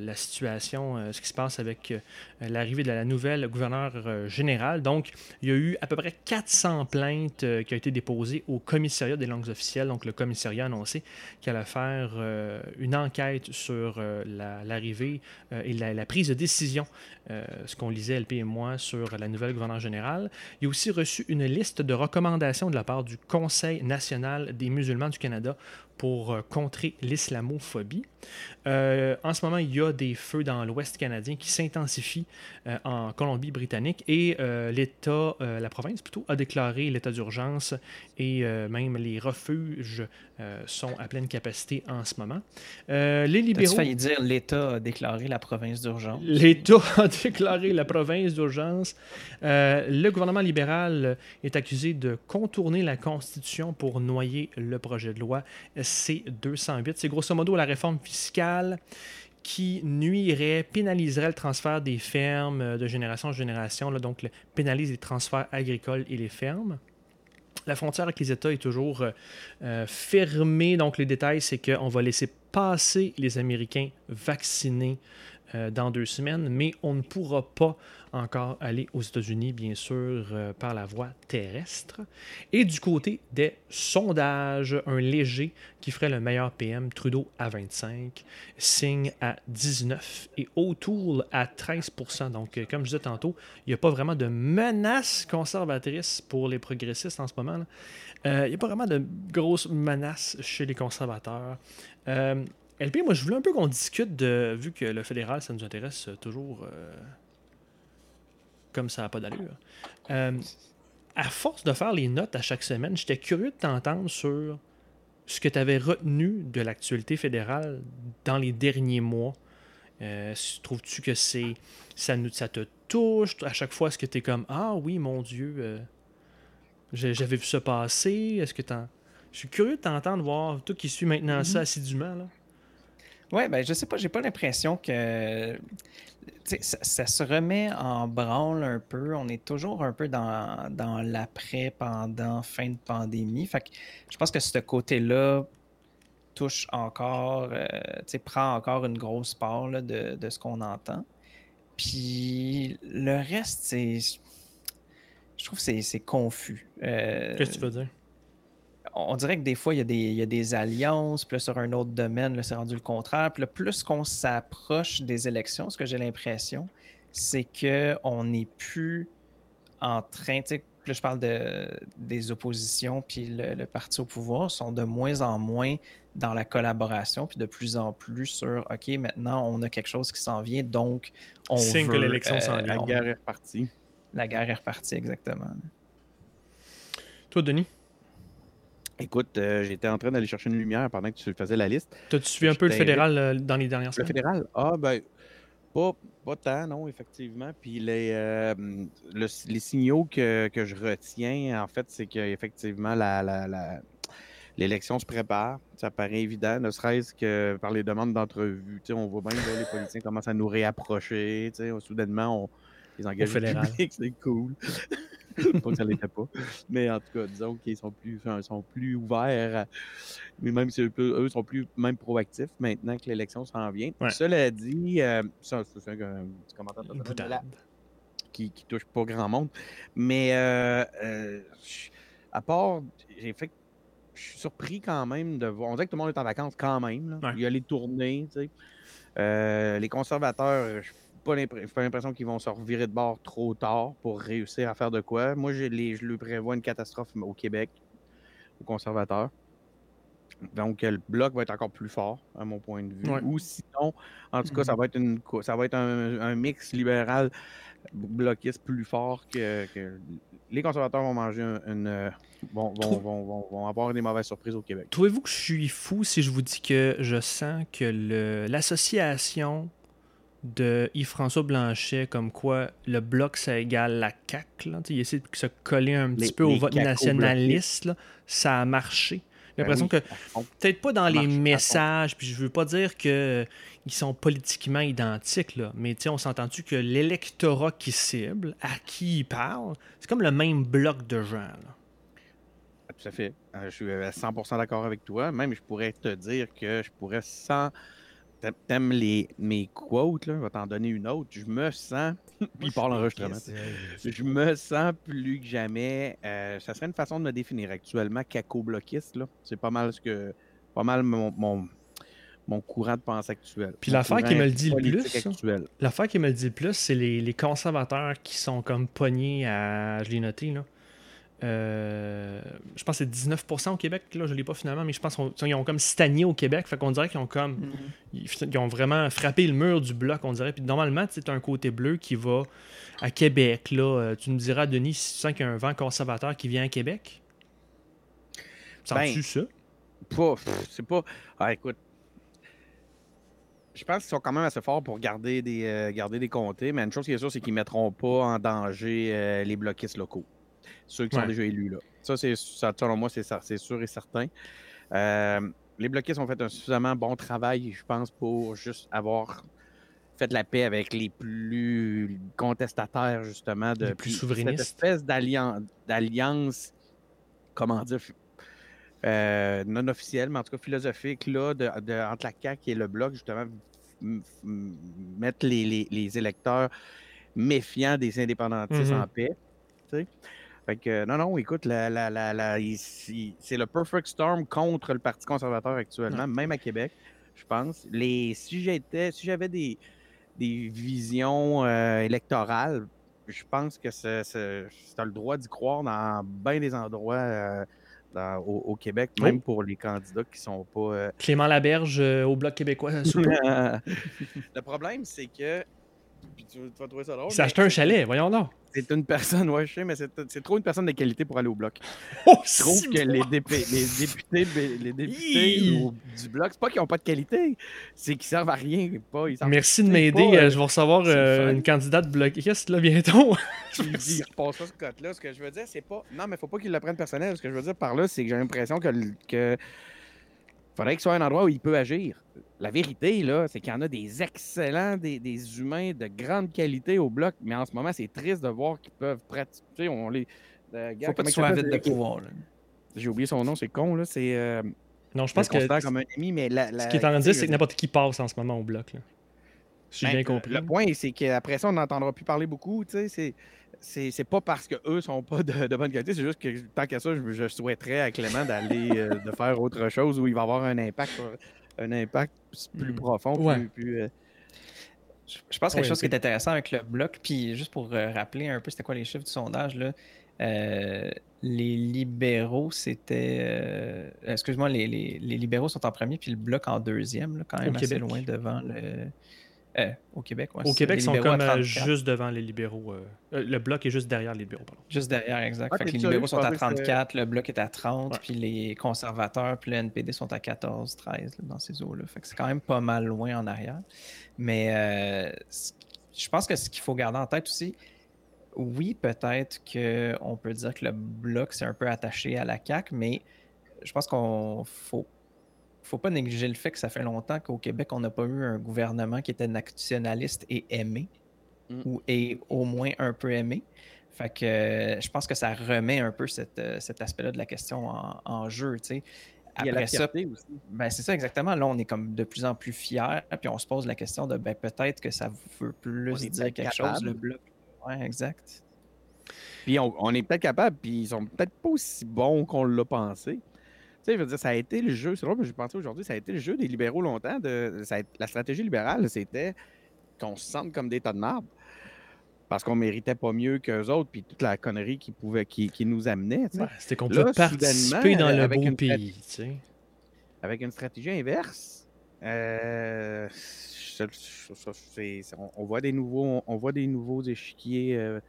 la situation, ce qui se passe avec l'arrivée de la nouvelle gouverneure générale. Donc, il y a eu à peu près 400 plaintes qui ont été déposées au commissariat des langues officielles. Donc, le commissariat a annoncé qu'elle allait faire une enquête sur l'arrivée et la, prise de décision, ce qu'on lisait et moi sur la nouvelle gouverneure générale. Il a aussi reçu une liste de recommandations de la part du Conseil national des musulmans du Canada pour euh, contrer l'islamophobie. Euh, en ce moment, il y a des feux dans l'Ouest canadien qui s'intensifient euh, en Colombie-Britannique et l'État, la province plutôt, a déclaré l'état d'urgence et même les refuges sont à pleine capacité en ce moment. les libéraux. Tu failli dire l'État a déclaré la province d'urgence? L'État *laughs* a déclaré la province d'urgence. le gouvernement libéral est accusé de contourner la Constitution pour noyer le projet de loi C208. C'est grosso modo la réforme fiscale qui nuirait, pénaliserait le transfert des fermes de génération en génération, donc pénalise les transferts agricoles et les fermes. La frontière avec les États est toujours euh, euh, fermée, donc les détails, c'est qu'on va laisser passer les Américains vaccinés euh, dans deux semaines, mais on ne pourra pas encore aller aux États-Unis, bien sûr, euh, par la voie terrestre. Et du côté des sondages, un léger qui ferait le meilleur PM, Trudeau à 25, Signe à 19 et O'Toole à 13% Donc, euh, comme je disais tantôt, il n'y a pas vraiment de menace conservatrice pour les progressistes en ce moment. il n'y a pas vraiment de grosses menaces chez les conservateurs. LP, moi, je voulais un peu qu'on discute de. Vu que le fédéral, ça nous intéresse toujours euh, comme ça n'a pas d'allure. Euh, à force de faire les notes à chaque semaine, j'étais curieux de t'entendre sur ce que tu avais retenu de l'actualité fédérale dans les derniers mois. Euh, trouves-tu que c'est ça, nous, ça te touche? À chaque fois? Est-ce que tu es comme Ah oui, mon Dieu, j'avais vu ça passer? Est-ce que tu Je suis curieux de t'entendre voir, toi qui suis maintenant ça mm-hmm. assidûment. Là. Ouais, ben je sais pas, j'ai pas l'impression que ça, se remet en branle un peu. On est toujours un peu dans, dans l'après, pendant, fin de pandémie. Fait que je pense que ce côté-là touche encore, euh, prend encore une grosse part de, de, ce qu'on entend. Puis le reste, c'est. Je trouve que c'est confus. Euh, Qu'est-ce que tu veux dire? On dirait que des fois, il y a des, alliances, puis sur un autre domaine, c'est rendu le contraire. Puis plus qu'on s'approche des élections, ce que j'ai l'impression, c'est qu'on n'est plus en train, tu sais, plus je parle de, des oppositions, puis le, parti au pouvoir, sont de moins en moins dans la collaboration, puis de plus en plus sur, OK, maintenant, on a quelque chose qui s'en vient, donc on Signe que l'élection s'en euh, vient. La guerre est repartie. La guerre est repartie, exactement. Toi, Denis? Écoute, euh, j'étais en train d'aller chercher une lumière pendant que tu faisais la liste. Tu suivi un peu le fédéral euh, dans les dernières semaines? Le fédéral? Ah, ben, pas, pas tant, non, effectivement. Puis les, euh, les signaux que, que, je retiens, en fait, c'est qu'effectivement, la, la, la l'élection se prépare. Ça paraît évident, ne serait-ce que par les demandes d'entrevue. On voit bien que les politiciens commencent à nous réapprocher. Soudainement, on, les fédéral. publics, *laughs* c'est cool. Pas que ça l'était pas. Mais en tout cas, disons qu'ils sont plus, enfin, sont plus ouverts. à- Mais même si eux, sont plus même proactifs maintenant que l'élection s'en vient. Ouais. Cela dit, euh, ça, c'est un, petit commentaire qui, qui touche pas grand monde. Mais euh, euh, à part, j'ai fait. Je suis surpris quand même de voir. On dirait que tout le monde est en vacances quand même. là. Ouais. Il y a les tournées, tu sais. Euh, les conservateurs, je pas l'impression qu'ils vont se revirer de bord trop tard pour réussir à faire de quoi. Moi, j'ai les- je lui prévois une catastrophe au Québec, aux conservateurs. Donc, le bloc va être encore plus fort, à mon point de vue. Ouais. Ou sinon, en tout cas, ça va être, une, ça va être un, un mix libéral bloquiste plus fort que, que les conservateurs vont manger un- une. euh, vont, vont, vont, vont- avoir des mauvaises surprises au Québec. Trouvez-vous que je suis fou si je vous dis que je sens que l'association de Yves-François Blanchet, comme quoi le bloc, ça égale la CAQ, là, il essaie de se coller un petit Les- peu au vote nationaliste, là, ça a marché. J'ai Ben l'impression oui, que peut-être pas dans les messages, puis je veux pas dire que euh, ils sont politiquement identiques, là, mais on s'entend-tu que l'électorat qui cible, à qui il parle, c'est comme le même bloc de gens. là. Tout à fait. Euh, je suis à 100% d'accord avec toi. Même, je pourrais te dire que je pourrais sans. T'aimes les, mes quotes, là, je vais t'en donner une autre. Je me sens. *laughs* Puis il parle enregistrement. Je me sens plus que jamais. euh, ça serait une façon de me définir actuellement, caco-bloquiste. là. C'est pas mal ce que. Pas mal mon, mon, mon courant de pensée actuel. Puis l'affaire qui me le dit le plus. L'affaire qui me le dit le plus, c'est les, les conservateurs qui sont comme pognés à. Je l'ai noté, là. Euh, je pense que c'est 19% au Québec, là, je ne l'ai pas finalement, mais je pense qu'ils ont comme stagné au Québec. Fait qu'on dirait qu'ils ont comme. Ils, ils ont vraiment frappé le mur du bloc, on dirait. Puis normalement, c'est un côté bleu qui va à Québec. Là. Euh, Tu me diras, Denis, si tu sens qu'il y a un vent conservateur qui vient à Québec? Sens-tu Ben, ça? Pas, pff, c'est pas. Ah, écoute. Je pense qu'ils sont quand même assez forts pour garder des, euh, garder des comtés, mais une chose qui est sûre, c'est qu'ils ne mettront pas en danger euh, les bloquistes locaux. Ceux qui Ouais. sont déjà élus, là. Ça, c'est, ça, selon moi, c'est, sûr et certain. Euh, les bloquistes ont fait un suffisamment bon travail, je pense, pour juste avoir fait la paix avec les plus contestataires, justement, de Les plus souverainistes. Cette espèce d'alliance, d'alliance comment dire, euh, non officielle, mais en tout cas philosophique, là, de, de- entre la CAQ et le Bloc, justement, mettre les, les- les électeurs méfiants des indépendantistes Mhm. en paix. Fait que, non, non, écoute, la, la- la- c'est le perfect storm contre le Parti conservateur actuellement, même à Québec, je pense. Les, si j'étais, si j'avais des, des visions euh, électorales, je pense que tu as le droit d'y croire dans bien des endroits euh, dans- au, au Québec, Oh. même pour les candidats qui sont pas. euh, Clément Laberge au Bloc québécois. *laughs* le problème, c'est que. Puis tu, tu vas trouver ça drôle. Il s'est mais acheté un chalet, voyons donc. C'est une personne, ouais, je sais, mais c'est trop une personne de qualité pour aller au bloc. Oh, Je trouve que les, les députés, les *laughs* députés du bloc, c'est pas qu'ils n'ont pas de qualité, c'est qu'ils servent à rien. Pas, ils Merci de m'aider. euh, je vais recevoir euh, une candidate bloquiste là, bientôt. tu lui dis, repasse pas ce code-là. Ce que je veux dire, c'est pas. Non, mais faut pas qu'il le prenne personnel. Ce que je veux dire par là, c'est que j'ai l'impression que... faudrait qu'il soit un endroit où il peut agir. La vérité, là, c'est qu'il y en a des excellents, des, des humains de grande qualité au bloc, mais en ce moment, c'est triste de voir qu'ils peuvent pratiquer. On les. euh, Faut pas que tu avide de pouvoir. J'ai oublié son nom, c'est con, là. C'est. Euh, non, je pense que comme un ami, mais la, ce qui est en train de dire, c'est que n'importe qui passe en ce moment au Bloc. Là. J'ai Ben, bien compris. Le point, c'est qu'après ça, on n'entendra plus parler beaucoup. tu sais, C'est, c'est, c'est pas parce qu'eux sont pas de, de bonne qualité, c'est juste que tant qu'à ça, je, je souhaiterais à Clément d'aller euh, de faire autre chose où il va avoir un impact, sur- un impact plus Mm. profond. Ouais. Plus, plus, euh, Je je pense que quelque Ouais, chose qui est intéressant avec le bloc, puis juste pour euh, rappeler un peu c'était quoi les chiffres du sondage, là, euh, les libéraux, c'était. euh, Excuse-moi, les, les- les libéraux sont en premier, puis le bloc en deuxième, là, quand même Au assez Québec. loin devant le. Euh, au Québec, ouais, Au c'est Québec, ils sont comme euh, 34. juste devant les libéraux. euh, le Bloc est juste derrière les libéraux. Pardon. Juste derrière, exact. Ah, Fait que les libéraux sont à pensais que c'était- 34, le bloc est à 30, Ouais. puis les conservateurs, puis le NPD sont à 14, 13 là, dans ces eaux-là. Fait que c'est quand même pas mal loin en arrière. Mais euh, je pense que ce qu'il faut garder en tête aussi, oui, peut-être qu'on peut dire que le bloc c'est un peu attaché à la CAQ, mais je pense qu'on faut faut pas négliger le fait que ça fait longtemps qu'au Québec, on n'a pas eu un gouvernement qui était nationaliste et aimé. Mm. ou est au moins un peu aimé. Fait que euh, je pense que ça remet un peu cette, euh, cet aspect-là de la question en, en jeu. tu sais. La Après ça, ben c'est ça exactement. Là, on est comme de plus en plus fiers, puis on se pose la question de ben peut-être que ça veut plus dire quelque chose, capable. le bloc. Ouais, exact. Puis on, on est peut-être capable, puis ils sont peut-être pas aussi bons qu'on l'a pensé. Tu sais, je veux dire, ça a été le jeu, c'est drôle, je pensais aujourd'hui, ça a été le jeu des libéraux longtemps. De, ça a été- la stratégie libérale, c'était qu'on se sente comme des tas de marbre. Parce qu'on méritait pas mieux qu'eux autres, puis toute la connerie qui, pouvait, qui, qui nous amenait. Ouais, C'était qu'on pouvait participer dans le beau une pays. Avec une stratégie inverse, euh, on voit des nouveaux, on voit des nouveaux échiquiers. euh,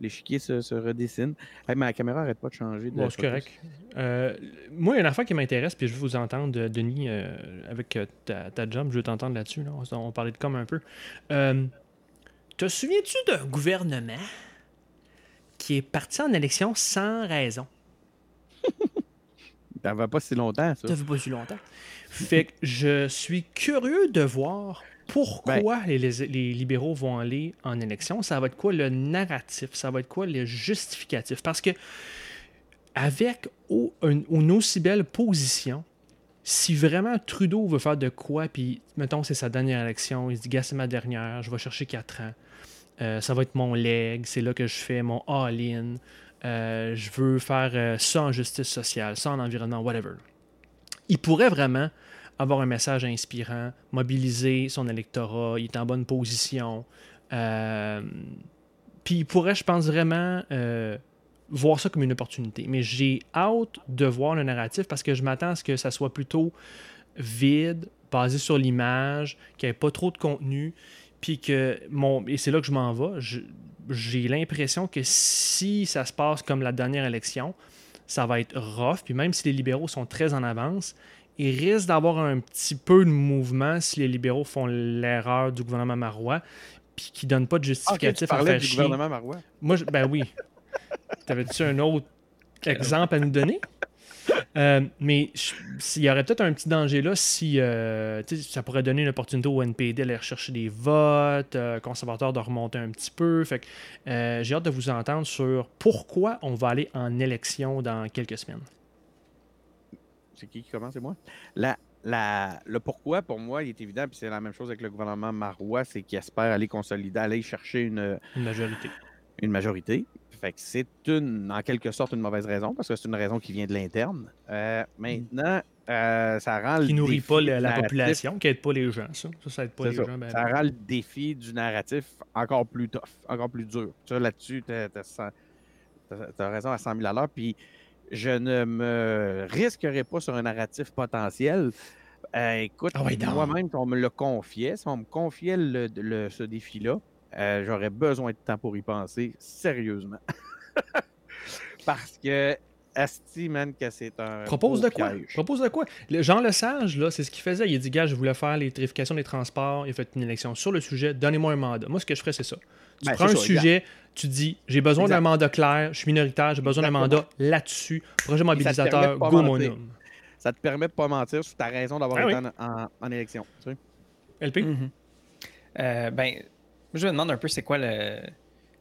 L'échiquier se, se redessine. Hey, ma caméra arrête pas de changer. De Bon, c'est correct. Euh, moi, il y a une affaire qui m'intéresse, puis je veux vous entendre, euh, Denis, euh, avec ta, ta job, je veux t'entendre là-dessus. là. On, on parlait de com un peu. Euh, te souviens-tu d'un gouvernement qui est parti en élection sans raison? *laughs* Ça va pas si longtemps, ça. Ça fait pas si longtemps. Fait que je suis curieux de voir pourquoi les, les- les libéraux vont aller en élection? Ça va être quoi le narratif? Ça va être quoi le justificatif? Parce que avec au- un- une aussi belle position, si vraiment Trudeau veut faire de quoi, puis mettons c'est sa dernière élection, il se dit, gars, c'est ma dernière, je vais chercher 4 ans, Euh, ça va être mon leg, c'est là que je fais mon all-in, Euh, je veux faire euh, ça en justice sociale, ça en environnement, whatever. Il pourrait vraiment avoir un message inspirant, mobiliser son électorat, il est en bonne position. Euh, puis il pourrait, je pense, vraiment euh, voir ça comme une opportunité. Mais j'ai hâte de voir le narratif parce que je m'attends à ce que ça soit plutôt vide, basé sur l'image, qu'il n'y ait pas trop de contenu, puis que mon. Et c'est là que je m'en vais. J'ai l'impression que si ça se passe comme la dernière élection, ça va être rough. Puis même si les libéraux sont très en avance, il risque d'avoir un petit peu de mouvement si les libéraux font l'erreur du gouvernement marois, puis qui ne donnent pas de Ah, tu justificatif à faire du chier. gouvernement Marois. Moi, je- ben oui. T'avais-tu un autre *laughs* exemple à nous donner? Euh, mais s'il y aurait peut-être un petit danger là si euh, ça pourrait donner une opportunité au NPD d'aller rechercher des votes, euh, conservateurs de remonter un petit peu. Fait que euh, j'ai hâte de vous entendre sur pourquoi on va aller en élection dans quelques semaines. C'est qui qui commence, c'est moi? La, la, le pourquoi, pour moi, il est évident, puis c'est la même chose avec le gouvernement marois, c'est qu'il espère aller consolider, aller chercher une, Une majorité. une majorité. Fait que c'est une, en quelque sorte, une mauvaise raison, parce que c'est une raison qui vient de l'interne. Euh, maintenant, euh, ça rend le Qui nourrit défi pas la, population, qui aide pas les gens. Ça, ça, ça aide pas les ça. gens. ben, ça ben. rend le défi du narratif encore plus tough, encore plus dur. Ça, là-dessus, tu as, raison à 100 000 à l'heure. Puis je ne me risquerai pas sur un narratif potentiel. Euh, écoute, Ah moi-même, si on me le confiait, si on me confiait le- le- ce défi-là, euh, j'aurais besoin de temps pour y penser sérieusement. *laughs* Parce que, Asti, man, que c'est un. Propose de quoi? piège. Propose de quoi? Le Jean Lesage, là, c'est ce qu'il faisait. Il a dit, gars, je voulais faire l'électrification des transports. Il a fait une élection sur le sujet. Donnez-moi un mandat. Moi, ce que je ferais, c'est ça. Tu Ben, prends un ça, sujet, tu dis, j'ai besoin d'un mandat clair, je suis minoritaire, j'ai besoin d'un mandat là-dessus. Projet mobilisateur, go mentir. monum. Ça te permet de pas mentir sur ta raison d'avoir Ah été oui. en, en- en élection. tu sais. LP? Mhm. Euh, ben, je me demande un peu c'est quoi le. Tu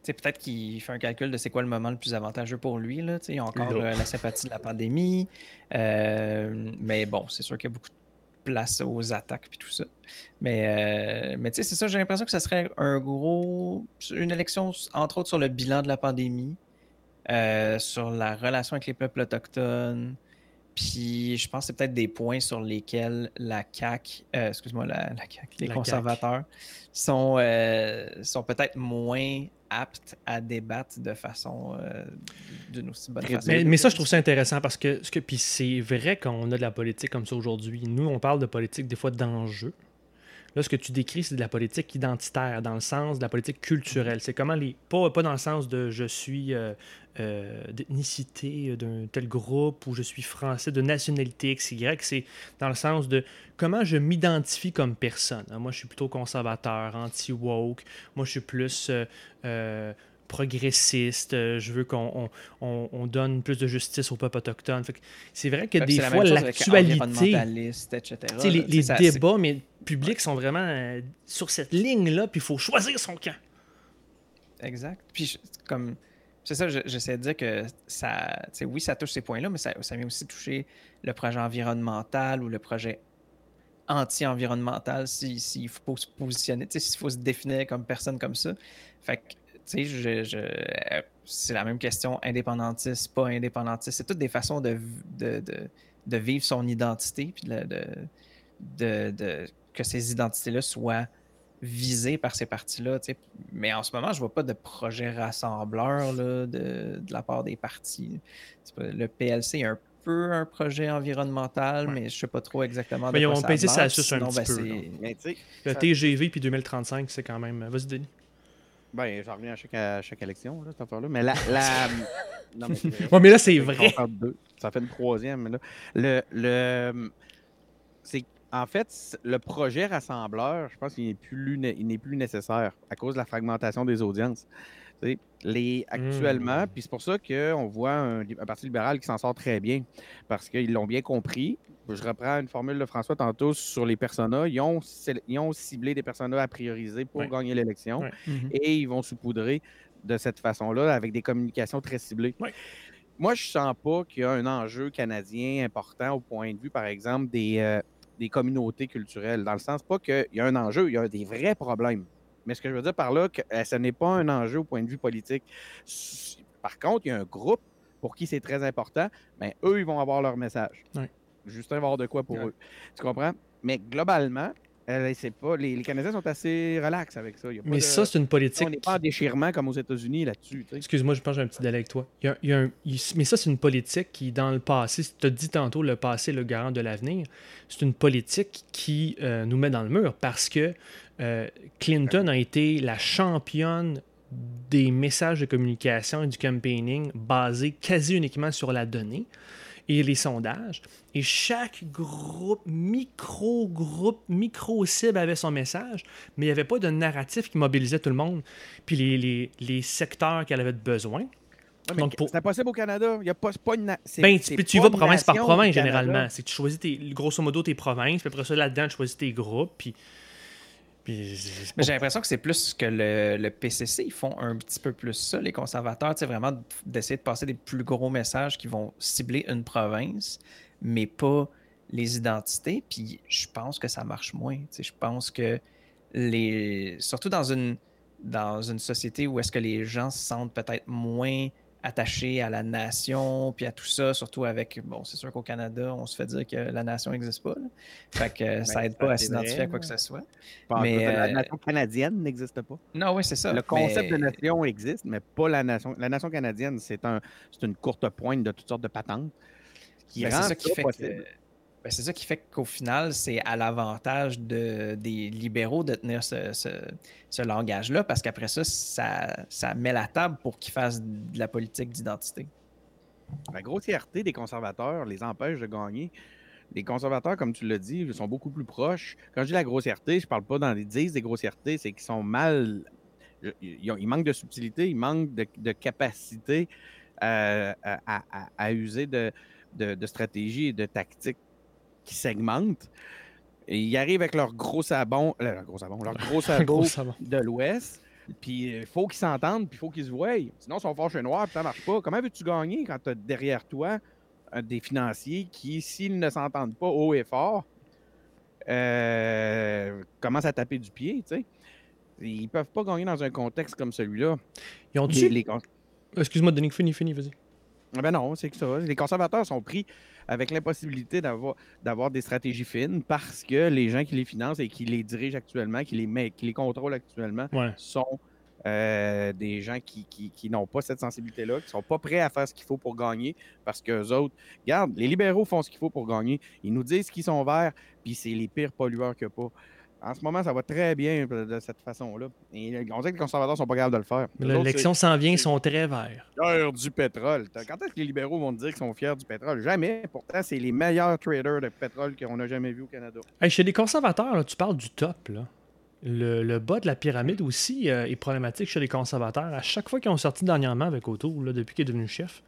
sais, peut-être qu'il fait un calcul de c'est quoi le moment le plus avantageux pour lui. Là. Il y a encore euh, la sympathie de la pandémie. Euh, mais bon, c'est sûr qu'il y a beaucoup de place aux attaques et tout ça. Mais, euh, mais tu sais, c'est ça, j'ai l'impression que ça serait un gros. Une élection, entre autres, sur le bilan de la pandémie, euh, sur la relation avec les peuples autochtones. Puis je pense que c'est peut-être des points sur lesquels la CAQ, euh, excuse-moi, la, la CAQ, les La conservateurs sont, sont peut-être moins aptes à débattre de façon euh, d'une aussi bonne façon. Mais, mais ça, je trouve ça intéressant parce que, ce que puis c'est vrai qu'on a de la politique comme ça aujourd'hui. Nous, on parle de politique des fois d'enjeux. Là, ce que tu décris, c'est de la politique identitaire, dans le sens de la politique culturelle. C'est comment les. Pas, pas dans le sens de je suis euh, euh, d'ethnicité d'un tel groupe ou je suis français de nationalité XY. C'est dans le sens de comment je m'identifie comme personne. Moi, je suis plutôt conservateur, anti-woke. Moi, je suis plus. euh, euh, progressiste, euh, je veux qu'on on, on- on donne plus de justice autochtones. Fait que C'est vrai que des fois, l'actualité, les, les débats mais publics sont vraiment euh, sur cette ligne-là, puis il faut choisir son camp. Exact. Puis, comme. C'est ça, je- j'essaie de dire que ça. Oui, ça touche ces points-là, mais ça, ça vient aussi toucher le projet environnemental ou le projet anti-environnemental si- s'il faut se positionner, s'il faut se définir comme personne comme ça. Fait que, tu sais, je, je- c'est la même question, indépendantiste, pas indépendantiste. C'est toutes des façons de, de, de- de vivre son identité, puis de- de- que ces identités-là soient visées par ces partis-là. tu sais. Mais en ce moment, je vois pas de projet rassembleur là, de, de la part des partis. Le PLC est un peu un projet environnemental, Ouais. mais je sais pas trop exactement de Mais ils quoi ont a ça suce un petit ben, peu, Le ça- TGV puis 2035, c'est quand même. Vas-y, Denis. ben, j'en reviens à chaque, à chaque élection, là, cette affaire-là. Mais la. la... *laughs* non, mais c'est- Ouais, mais là, c'est vrai. Ça fait une troisième. là. Le, le, en fait, le projet rassembleur, je pense qu'il n'est plus, n'est nécessaire à cause de la fragmentation des audiences. Les, actuellement, Mm. puis c'est pour ça qu'on voit un, un Parti libéral qui s'en sort très bien, parce qu'ils l'ont bien compris. Je reprends une formule de François tantôt sur les personas. Ils ont, sé- ils ont ciblé des personas à prioriser pour gagner l'élection. Mhm. et ils vont saupoudrer de cette façon-là avec des communications très ciblées. Moi, je sens pas qu'il y a un enjeu canadien important au point de vue, par exemple, des, euh, des communautés culturelles. Dans le sens pas qu'il y a un enjeu, il y a des vrais problèmes. Mais ce que je veux dire par là, que euh, ce n'est pas un enjeu au point de vue politique. Par contre, il y a un groupe pour qui c'est très important, mais eux, ils vont avoir leur message. Ouais. Justin va avoir de quoi pour eux. Tu comprends? Mais globalement, euh, c'est pas, les, les Canadiens sont assez relax avec ça. Il y a pas Mais de- ça, c'est une politique. on n'est pas en déchirement comme aux États-Unis là-dessus. Excuse-moi, je pense que j'ai un petit délai avec toi. Il y a- il y a un- il- mais ça, c'est une politique qui, dans le passé, tu as dit tantôt, le passé, le garant de l'avenir, c'est une politique qui euh, nous met dans le mur parce que euh, Clinton a été la championne des messages de communication et du campaigning basés quasi uniquement sur la donnée et les sondages. Et chaque groupe, micro-groupe, micro-cible avait son message, mais il n'y avait pas de narratif qui mobilisait tout le monde. Puis les, les- les secteurs qu'elle avait besoin. Ouais, Donc, pour- C'est impossible au Canada. Il y a pas, pas une. Ben, tu, tu vas province par province, généralement. C'est que tu choisis, tes, grosso modo, tes provinces, puis après ça, là-dedans, tu choisis tes groupes, puis... puis c'est- c'est Mais pas- j'ai l'impression que c'est plus que le, le PCC, ils font un petit peu plus ça, les conservateurs, sais, vraiment d'essayer de passer des plus gros messages qui vont cibler une province, mais pas les identités. Puis je pense que ça marche moins. Je pense que les. Surtout dans une, dans une société où est-ce que les gens se sentent peut-être moins attachés à la nation, puis à tout ça, surtout avec, bon, c'est sûr qu'au Canada, on se fait dire que la nation n'existe pas. là. Fait que ça aide ça, pas à s'identifier à quoi que ce soit. Pas mais. La euh, nation canadienne n'existe pas. Non, oui, c'est ça. Le concept mais- de nation existe, mais pas la nation. La nation canadienne, c'est un, une courte pointe de toutes sortes de patentes qui Ben, rend ça qui fait possible. que- ben, c'est ça qui fait qu'au final, c'est à l'avantage de, des libéraux de tenir ce, ce- ce langage-là, parce qu'après ça, ça, ça met la table pour qu'ils fassent de la politique d'identité. La grossièreté des conservateurs les empêche de gagner. Les conservateurs, comme tu l'as dit, sont beaucoup plus proches. Quand je dis la grossièreté, je parle pas dans les 10 des grossièretés, c'est qu'ils sont mal. Ils, manquent de subtilité, ils manquent de, de capacité euh, à, à- à- user de, de, de stratégies et de tactiques qui segmentent. Et ils arrivent avec leur gros sabon, euh, leur gros sabon, leur *laughs* gros sabot de l'Ouest. Puis il faut qu'ils s'entendent, puis il faut qu'ils se voient. Sinon, ils sont forts chez noir, puis ça marche pas. Comment veux-tu gagner quand tu as derrière toi euh, des financiers qui, s'ils ne s'entendent pas haut et fort, euh, commencent à taper du pied, tu sais? Ils peuvent pas gagner dans un contexte comme celui-là. Ils ont Les- Excuse-moi, Denis, fini, fini, vas-y. Ah Ben non, c'est que ça. Les conservateurs sont pris avec l'impossibilité d'avoir, des stratégies fines parce que les gens qui les financent et qui les dirigent actuellement, qui les, met, qui les contrôlent actuellement, Ouais. sont euh, des gens qui, qui- qui n'ont pas cette sensibilité-là, qui sont pas prêts à faire ce qu'il faut pour gagner parce qu'eux autres, regarde, les libéraux font ce qu'il faut pour gagner. Ils nous disent qu'ils sont verts, puis c'est les pires pollueurs a pas. En ce moment, ça va très bien de de cette façon-là. Et on dirait que les conservateurs sont pas capables de le faire. L'élection s'en vient, ils sont très verts. fiers du pétrole. Quand est-ce que les libéraux vont te dire qu'ils sont fiers du pétrole? Jamais. Pourtant, c'est les meilleurs traders de pétrole qu'on a jamais vus au Canada. Hey, chez les conservateurs, là, tu parles du top. Là. Le, le bas de la pyramide aussi euh, est problématique chez les conservateurs. À chaque fois qu'ils ont sorti dernièrement avec Autour, là, depuis qu'il est devenu chef,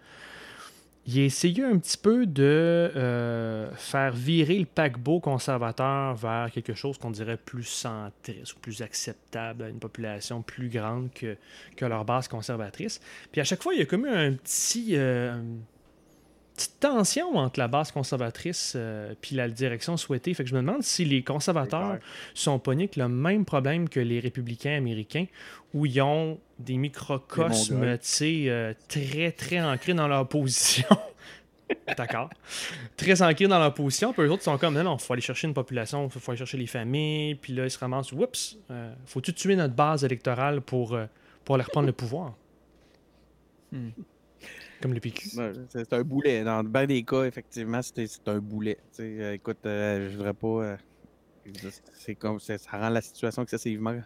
il a essayé un petit peu de euh, faire virer le paquebot conservateur vers quelque chose qu'on dirait plus centriste ou plus acceptable à une population plus grande que, que leur base conservatrice. Puis à chaque fois, il y a comme eu un petit, euh, une petite tension entre la base conservatrice et puis la direction souhaitée. Fait que je me demande si les conservateurs sont pognés avec le même problème que les républicains américains, où ils ont des microcosmes tu sais, euh, très, très ancrés dans leur position. *laughs* D'accord. Très ancrés dans leur position. Puis eux autres sont comme, non, non, il faut aller chercher une population, il faut aller chercher les familles. Puis là, ils se ramassent, oups, euh, faut-tu tuer notre base électorale pour, euh, pour aller reprendre le pouvoir? Hmm. Comme le PQ. C'est un boulet. Dans bien des cas, effectivement, c'est c'est un boulet. Euh, écoute, euh, je voudrais pas. euh, c'est comme ça, ça rend la situation excessivement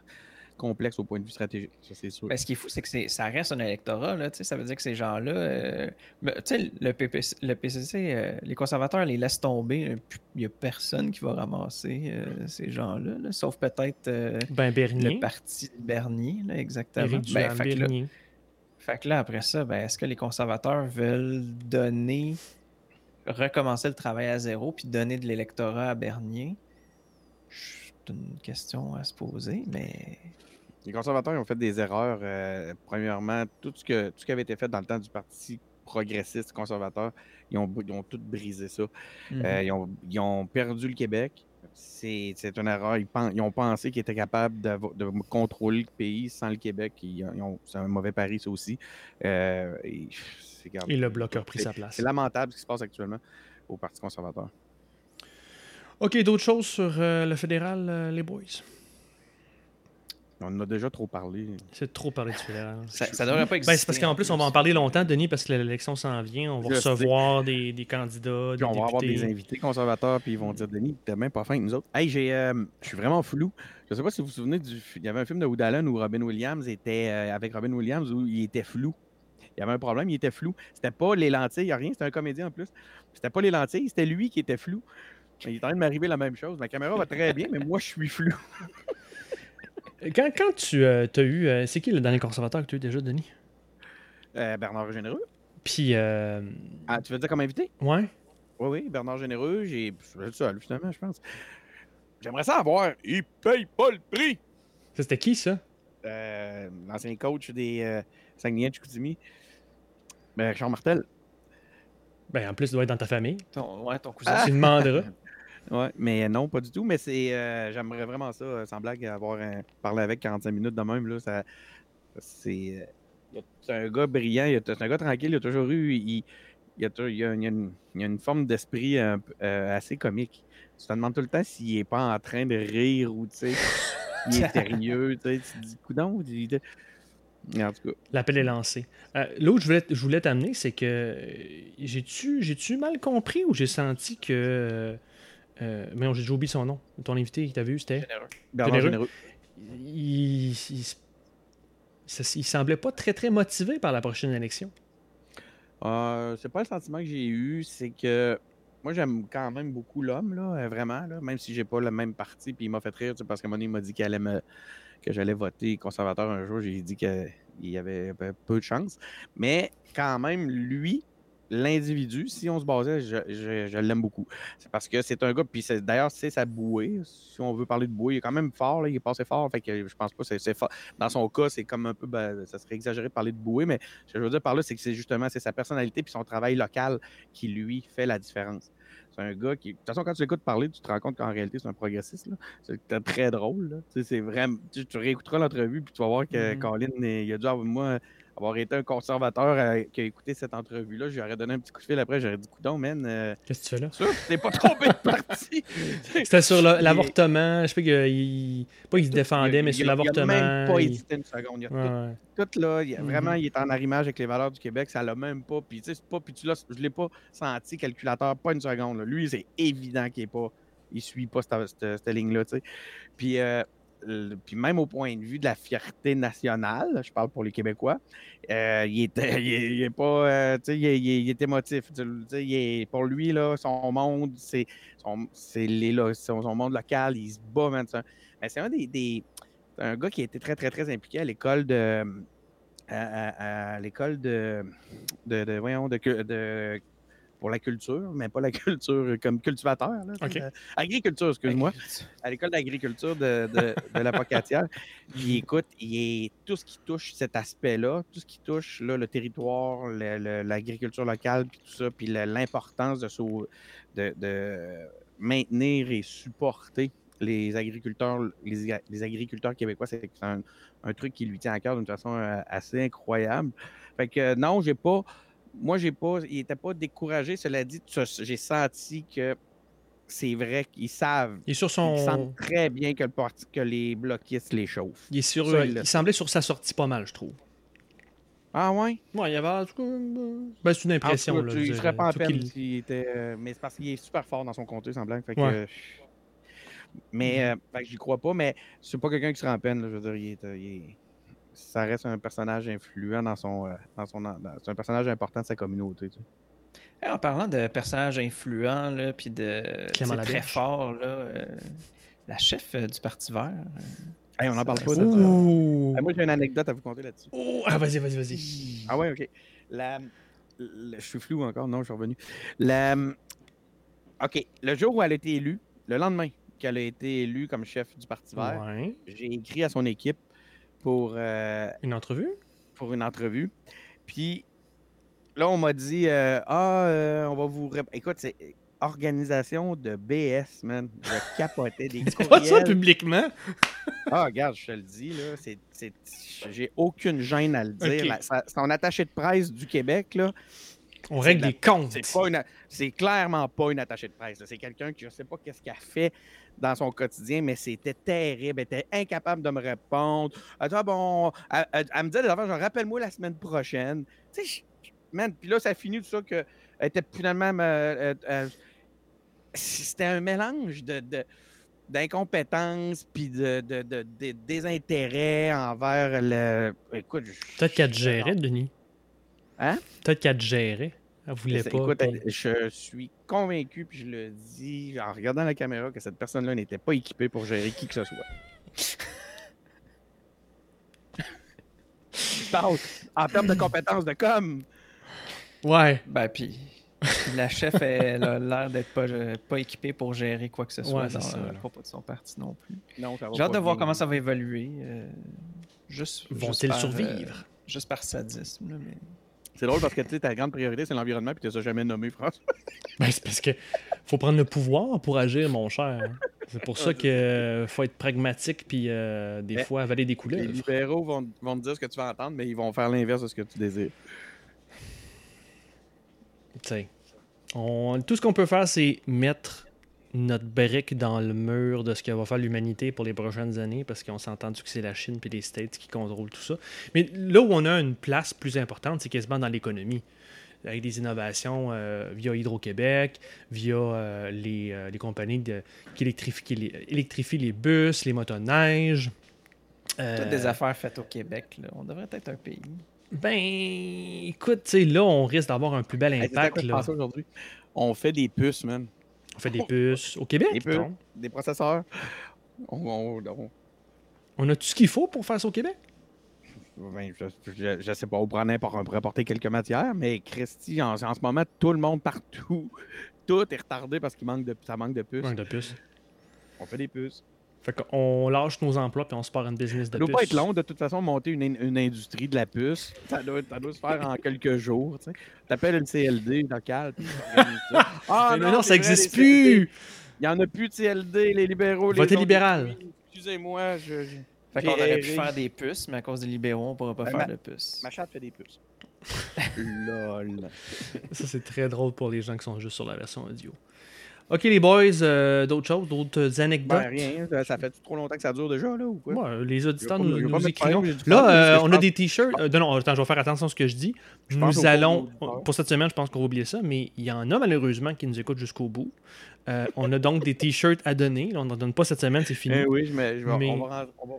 complexe au point de vue stratégique. Ça, c'est sûr. Ben, ce qui est fou, c'est que c'est- ça reste un électorat. Là, tu sais, ça veut dire que ces gens-là. euh, ben, tu sais, le, PPC, le PCC, euh, les conservateurs les laissent tomber. puis Il n'y a personne qui va ramasser euh, ces gens-là, là, sauf peut-être euh, Ben, Bernier. le parti Bernier, là, exactement. Ben, Duham, fait, que là, Bernier. fait que là, après ça, ben, est-ce que les conservateurs veulent donner, recommencer le travail à zéro, puis donner de l'électorat à Bernier? C'est une question à se poser, mais. Les conservateurs ils ont fait des erreurs. euh, premièrement, tout ce, que, tout ce qui avait été fait dans le temps du Parti progressiste conservateur, ils ont, ils ont tout brisé ça. Mhm. Euh, ils, ont, ils ont perdu le Québec. C'est c'est une erreur. Ils, pen- ils ont pensé qu'ils étaient capables d'avo- de, contrôler le pays sans le Québec. Ils- ils ont- C'est un mauvais pari, ça aussi. Euh, et, c'est- regarde, Et le bloc a c'est- sa place. C'est lamentable ce qui se passe actuellement au Parti conservateur. OK, d'autres choses sur euh, le fédéral, euh, les boys? On en a déjà trop parlé. C'est trop parler du fédéral. Ça, ça devrait pas exister. Ben, c'est parce qu'en plus, on va en parler longtemps, Denis, parce que l'élection s'en vient. On va Je recevoir des, des candidats, Puis des on va avoir des invités conservateurs, puis ils vont dire Denis, t'es même pas fin avec nous autres. Hey, j'ai, euh, je suis vraiment flou. Je sais pas si vous vous souvenez du. Il y avait un film de Woody Allen où Robin Williams était. euh, avec Robin Williams où il était flou. Il y avait un problème, il était flou. C'était pas les lentilles, il y a rien, c'était un comédien en plus. C'était pas les lentilles, c'était lui qui était flou. Il est en train de m'arriver la même chose. Ma caméra va très bien, mais moi, je suis flou. *laughs* Quand, quand tu as eu. euh, c'est qui le dernier conservateur que tu as eu déjà, Denis? Euh, Bernard Généreux. Puis, euh, Ah, tu veux dire comme invité? ouais. Oui, oui, Bernard Généreux. J'ai. Je suis le seul, finalement, je pense. J'aimerais ça avoir. Il paye pas le prix! Ça, C'était qui, ça? euh, l'ancien coach des euh, Saguenay de Chicoutimi, ben, Richard Martel. Ben, en plus, il doit être dans ta famille. Ton, ouais, ton cousin. Ah! Tu demanderas. *laughs* Ouais, mais non, pas du tout. Mais c'est, euh, j'aimerais vraiment ça, euh, sans blague, avoir un, parler avec 45 minutes de même. Là, ça, c'est, euh, c'est un gars brillant, c'est un gars tranquille, il a toujours eu, il, il a, il a- une, il a une forme d'esprit assez comique. Tu te demandes tout le temps s'il est pas en train de rire ou, tu sais, il est sérieux, tu tu te dis, coudonc, il- il- en tout cas. L'appel est lancé. Euh, L'autre je voulais, je voulais t'amener, c'est que j'ai-tu j'ai-tu mal compris ou j'ai senti que. Euh, mais j'ai déjà oublié son nom. Ton invité qui t'avait vu, c'était? Généreux. Bernard Généreux. Généreux. Il, il, ça- il semblait pas très très motivé par la prochaine élection. Euh, c'est pas le sentiment que j'ai eu, c'est que moi j'aime quand même beaucoup l'homme, là, euh, vraiment, là, même si j'ai pas le même parti, puis il m'a fait rire, parce qu'à un moment donné, il m'a dit qu'il allait me que j'allais voter conservateur un jour, j'ai dit qu'il y avait peu peu de chance. Mais quand même, lui, l'individu, si on se basait, je, je- je l'aime beaucoup. C'est parce que c'est un gars, puis c'est- d'ailleurs, c'est sa bouée. Si on veut parler de bouée, il est quand même fort, là, il est passé fort. Fait que je pense pas que c'est- fort. Dans son cas, c'est comme un peu, ben, ça serait exagéré de parler de bouée, mais ce que je veux dire par là, c'est que c'est justement c'est sa personnalité puis son travail local qui, lui, fait la différence. C'est un gars qui. De toute façon, quand tu l'écoutes parler, tu te rends compte qu'en réalité, c'est un progressiste. C'est très drôle. là. Tu sais, vraiment. Tu, tu réécouteras l'entrevue puis tu vas voir que Mhm. Colin, il a dû avoir, moi, avoir été un conservateur qui a écouté cette entrevue-là. J'aurais donné un petit coup de fil après, j'aurais dit Coudon, man, euh, Qu'est-ce que tu fais là? sûr, tu t'es pas trompé de parti. *laughs* C'était sur l'avortement. Je sais pas qu'il pas qu'il se défendait, mais sur l'avortement. Il a même pas hésité une seconde. Il a tout Ouais, ouais. tout là, il, Mhm. vraiment, il est en arrimage avec les valeurs du Québec, ça l'a même pas. Puis, tu sais, pas, puis tu l'as, je l'ai pas senti calculateur, pas une seconde. là. Lui, c'est évident qu'il est pas, il suit pas cette, cette- cette ligne-là, tu sais. Puis, euh, puis même au point de vue de la fierté nationale, je parle pour les Québécois, euh, il était, *laughs* il est, pas, euh, il, il est- émotif. Il est- pour lui là, son monde, c'est, son, son, monde local, il se bat, man. Mais c'est un des, des- un gars qui a été très, très, très impliqué à l'école de, à, l'école de, de, de, voyons, de pour la culture, mais pas la *laughs* culture comme cultivateur. là, euh, agriculture, excuse-moi. À l'école d'agriculture de, de, de la Pocatière. *laughs* Puis écoute, il est, tout ce qui touche cet aspect-là, tout ce qui touche là, le territoire, l'agriculture locale, puis tout ça, puis l'importance de, de, de maintenir et supporter les agriculteurs, les, agriculteurs québécois, c'est un, un truc qui lui tient à cœur d'une façon euh, assez incroyable. Fait que euh, non, j'ai pas. Moi, j'ai pas. Il était pas découragé. Cela dit, j'ai senti que c'est vrai qu'ils savent. Il est sur Ils son. sentent très bien que, le parti- que les bloquistes les chauffent. Il, est sur, Ça, il semblait sur sa sortie pas mal, je trouve. Ah ouais? Ouais, il y avait. en tout cas, Ben, c'est une impression. Là, cas, je tu- pas en peine s'il était. euh, mais c'est parce qu'il est super fort dans son comté, semblant. Fait que, Ouais. euh, mais euh, j'y crois pas, mais c'est pas quelqu'un qui serait en peine. là, je veux dire, il est, euh, il est- ça reste un personnage influent dans son. euh, dans son dans- c'est un personnage important de sa communauté. tu sais. En parlant de personnages influents, là, puis de Clément c'est très fort, là, euh, la chef euh, du Parti vert. euh, Hey, on en parle pas de ça. Ah, moi, j'ai une anecdote à vous conter là-dessus. Oh, Ah, vas-y, vas-y, vas-y. Ah ouais, ok. La, je suis flou encore, non, je suis revenu. La, ok, le jour où elle a été élue, le lendemain qu'elle a été élue comme chef du Parti vert, Ouais. j'ai écrit à son équipe pour, euh, Une entrevue? pour une entrevue. Puis là, on m'a dit euh, Ah, euh, on va vous. Écoute, c'est organisation de BS, man. Je capotais des *laughs* Dis pas ça courriels. publiquement. *laughs* Ah, regarde, je te le dis, là. c'est- c'est- J'ai aucune gêne à le dire. Sa- son attaché de presse du Québec, là. On règle de la- des comptes. C'est pas une, c'est clairement pas une attachée de presse. là. C'est quelqu'un qui je sais pas qu'est-ce qu'elle fait dans son quotidien, mais c'était terrible. Elle était incapable de me répondre. Elle dit, Ah bon, elle, elle- elle me disait des genre rappelle-moi la semaine prochaine. Tu sais, man, puis là ça finit tout ça que elle était finalement euh, euh, euh, c'était un mélange de, de- d'incompétence puis de, de, de- de désintérêt envers le. Écoute, je- Peut-être qu'elle te gérait, Denis. Hein? Peut-être qu'elle te gérait. Elle voulait pas. Écoute, pas- je suis convaincu, puis je le dis en regardant la caméra, que cette personne-là n'était pas équipée pour gérer qui que ce soit. *laughs* Je parle en termes de compétences de com. Ouais. Ben, puis la chef, elle a l'air d'être pas, pas équipée pour gérer quoi que ce soit Ouais, dans, ça, euh, à propos de son parti non plus. Non, J'ai hâte de voir bien. comment ça va évoluer. euh, juste, Vont-ils par, euh, survivre? juste par sadisme. là, mais... C'est drôle parce que tu sais, ta grande priorité, c'est l'environnement, puis tu les as jamais nommé, François. *laughs* Ben, c'est parce que faut prendre le pouvoir pour agir, mon cher. C'est pour ça qu'il faut être pragmatique puis euh, des fois avaler des Les couleuvres. libéraux vont, vont te dire ce que tu vas entendre, mais ils vont faire l'inverse de ce que tu désires. Tu sais, on- tout ce qu'on peut faire, c'est mettre notre brique dans le mur de ce que va faire l'humanité pour les prochaines années, parce qu'on s'entend que c'est la Chine puis les States qui contrôlent tout ça. Mais là où on a une place plus importante, c'est quasiment dans l'économie. Avec des innovations euh, via Hydro-Québec, via euh, les, euh, les compagnies de- qui électrifient les, électrifient les bus, les motoneiges. Euh, Toutes des affaires faites au Québec. Là. On devrait être un pays. Ben, écoute, tu sais, là, on risque d'avoir un plus bel impact. là. aujourd'hui? On fait des puces, man. On fait des puces au Québec. Des puces, non? des processeurs. On, on- on- On a tout ce qu'il faut pour faire ça au Québec. Ben, je, je, je sais pas, on pourrait, on pourrait apporter quelques matières, mais Christy, en, en ce moment, tout le monde partout, *laughs* tout est retardé parce qu'il manque de, ça manque de puces. Un de puces. On fait des puces. Fait qu'on lâche nos emplois puis on se part une business de Ça doit pas être long, de toute façon, monter une, in- une industrie de la puce. Ça doit, ça doit se faire en quelques jours. Tu appelles une CLD locale. *laughs* Ah Mais non, ça c'est vrai, existe les CLD. plus! Il n'y en a plus de CLD, les libéraux. les Votez ont libéral. Excusez-moi, je, je- Fait qu'on aurait pu faire des puces, mais à cause des libéraux, on pourra pas Ben, faire ma- de puces. ma chatte fait des puces. *laughs* Lol. Ça, c'est très drôle pour les gens qui sont juste sur la version audio. Ok, les boys, euh, d'autres choses, d'autres anecdotes? Ben, rien, ça- ça fait trop longtemps que ça dure déjà, là, ou quoi? Ouais, les auditeurs nous, nous fun, Là, euh, on a des t-shirts. euh, non, non, attends, je vais faire attention à ce que je dis. Je Nous allons, pour cette semaine, je pense qu'on va oublier ça, mais il y en a malheureusement qui nous écoutent jusqu'au bout. Euh, on a donc des t-shirts à donner. Là, on n'en donne pas cette semaine, c'est fini. Eh oui, je me- je vais- Mais- on, va, ren- on, va,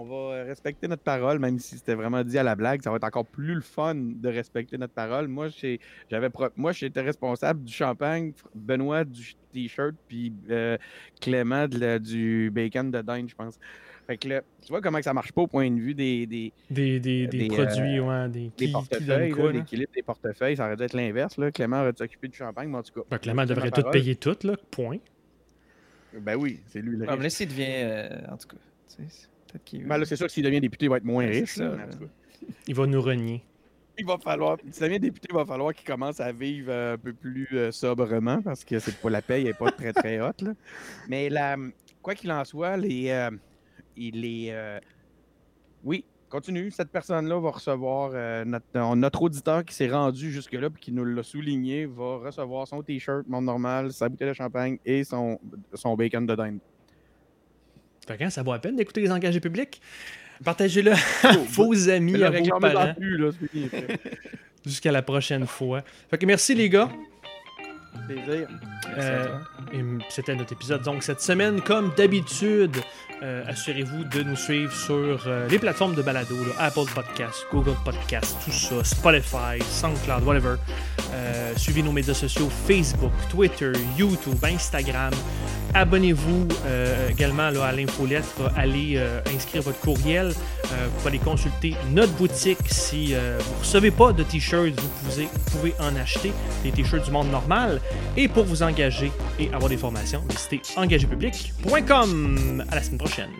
on va respecter notre parole, même si c'était vraiment dit à la blague. Ça va être encore plus le fun de respecter notre parole. Moi, j'ai- j'avais moi j'étais responsable du champagne, Benoît du t-shirt, puis euh, Clément de la- du bacon de dinde, je pense. Fait que là, tu vois comment que ça marche pas au point de vue des, des, Des, des, des Des, produits, ouais, des, qui- portefeuilles, l'équilibre des portefeuilles. Ça aurait dû être l'inverse. là. Clément aurait dû s'occuper du champagne, mais en tout cas. Ben, Clément devrait tout payer tout, là, point. Ben oui, c'est lui le Ah, là, s'il devient. euh, en tout cas, qu'il. Ben là, c'est sûr que s'il devient député, il va être moins c'est riche. ça, là, mais en là. tout cas. Il va nous renier. Il va falloir, s'il devient député, il va falloir qu'il commence à vivre euh, un peu plus euh, sobrement parce que c'est pas la paye n'est pas très très haute. là. Mais la, quoi qu'il en soit, les, euh, il est, euh, oui, continue. Cette personne-là va recevoir euh, notre, notre auditeur qui s'est rendu jusque-là et qui nous l'a souligné va recevoir son t-shirt monde normal, sa bouteille de champagne et son, son bacon de dinde. Fait hein, ça vaut la peine d'écouter les engagés publics. Partagez-le *laughs* à vos amis, à vos parents. *laughs* Jusqu'à la prochaine fois. Fait que merci les gars. Plaisir. Euh. Et c'était notre épisode. Donc, cette semaine, comme d'habitude, euh, assurez-vous de nous suivre sur euh, les plateformes de balado, là, Apple Podcast, Google Podcast, tout ça, Spotify, SoundCloud, whatever. Suivez nos médias sociaux Facebook, Twitter, YouTube, Instagram. Abonnez-vous également là, à l'infolettre. Allez inscrire votre courriel. Vous pouvez aller consulter notre boutique. Si vous ne recevez pas de t-shirts, vous pouvez, vous pouvez en acheter des t-shirts du monde normal. Et pour vous engager et avoir des formations, visitez engagépublic.com. À la semaine prochaine.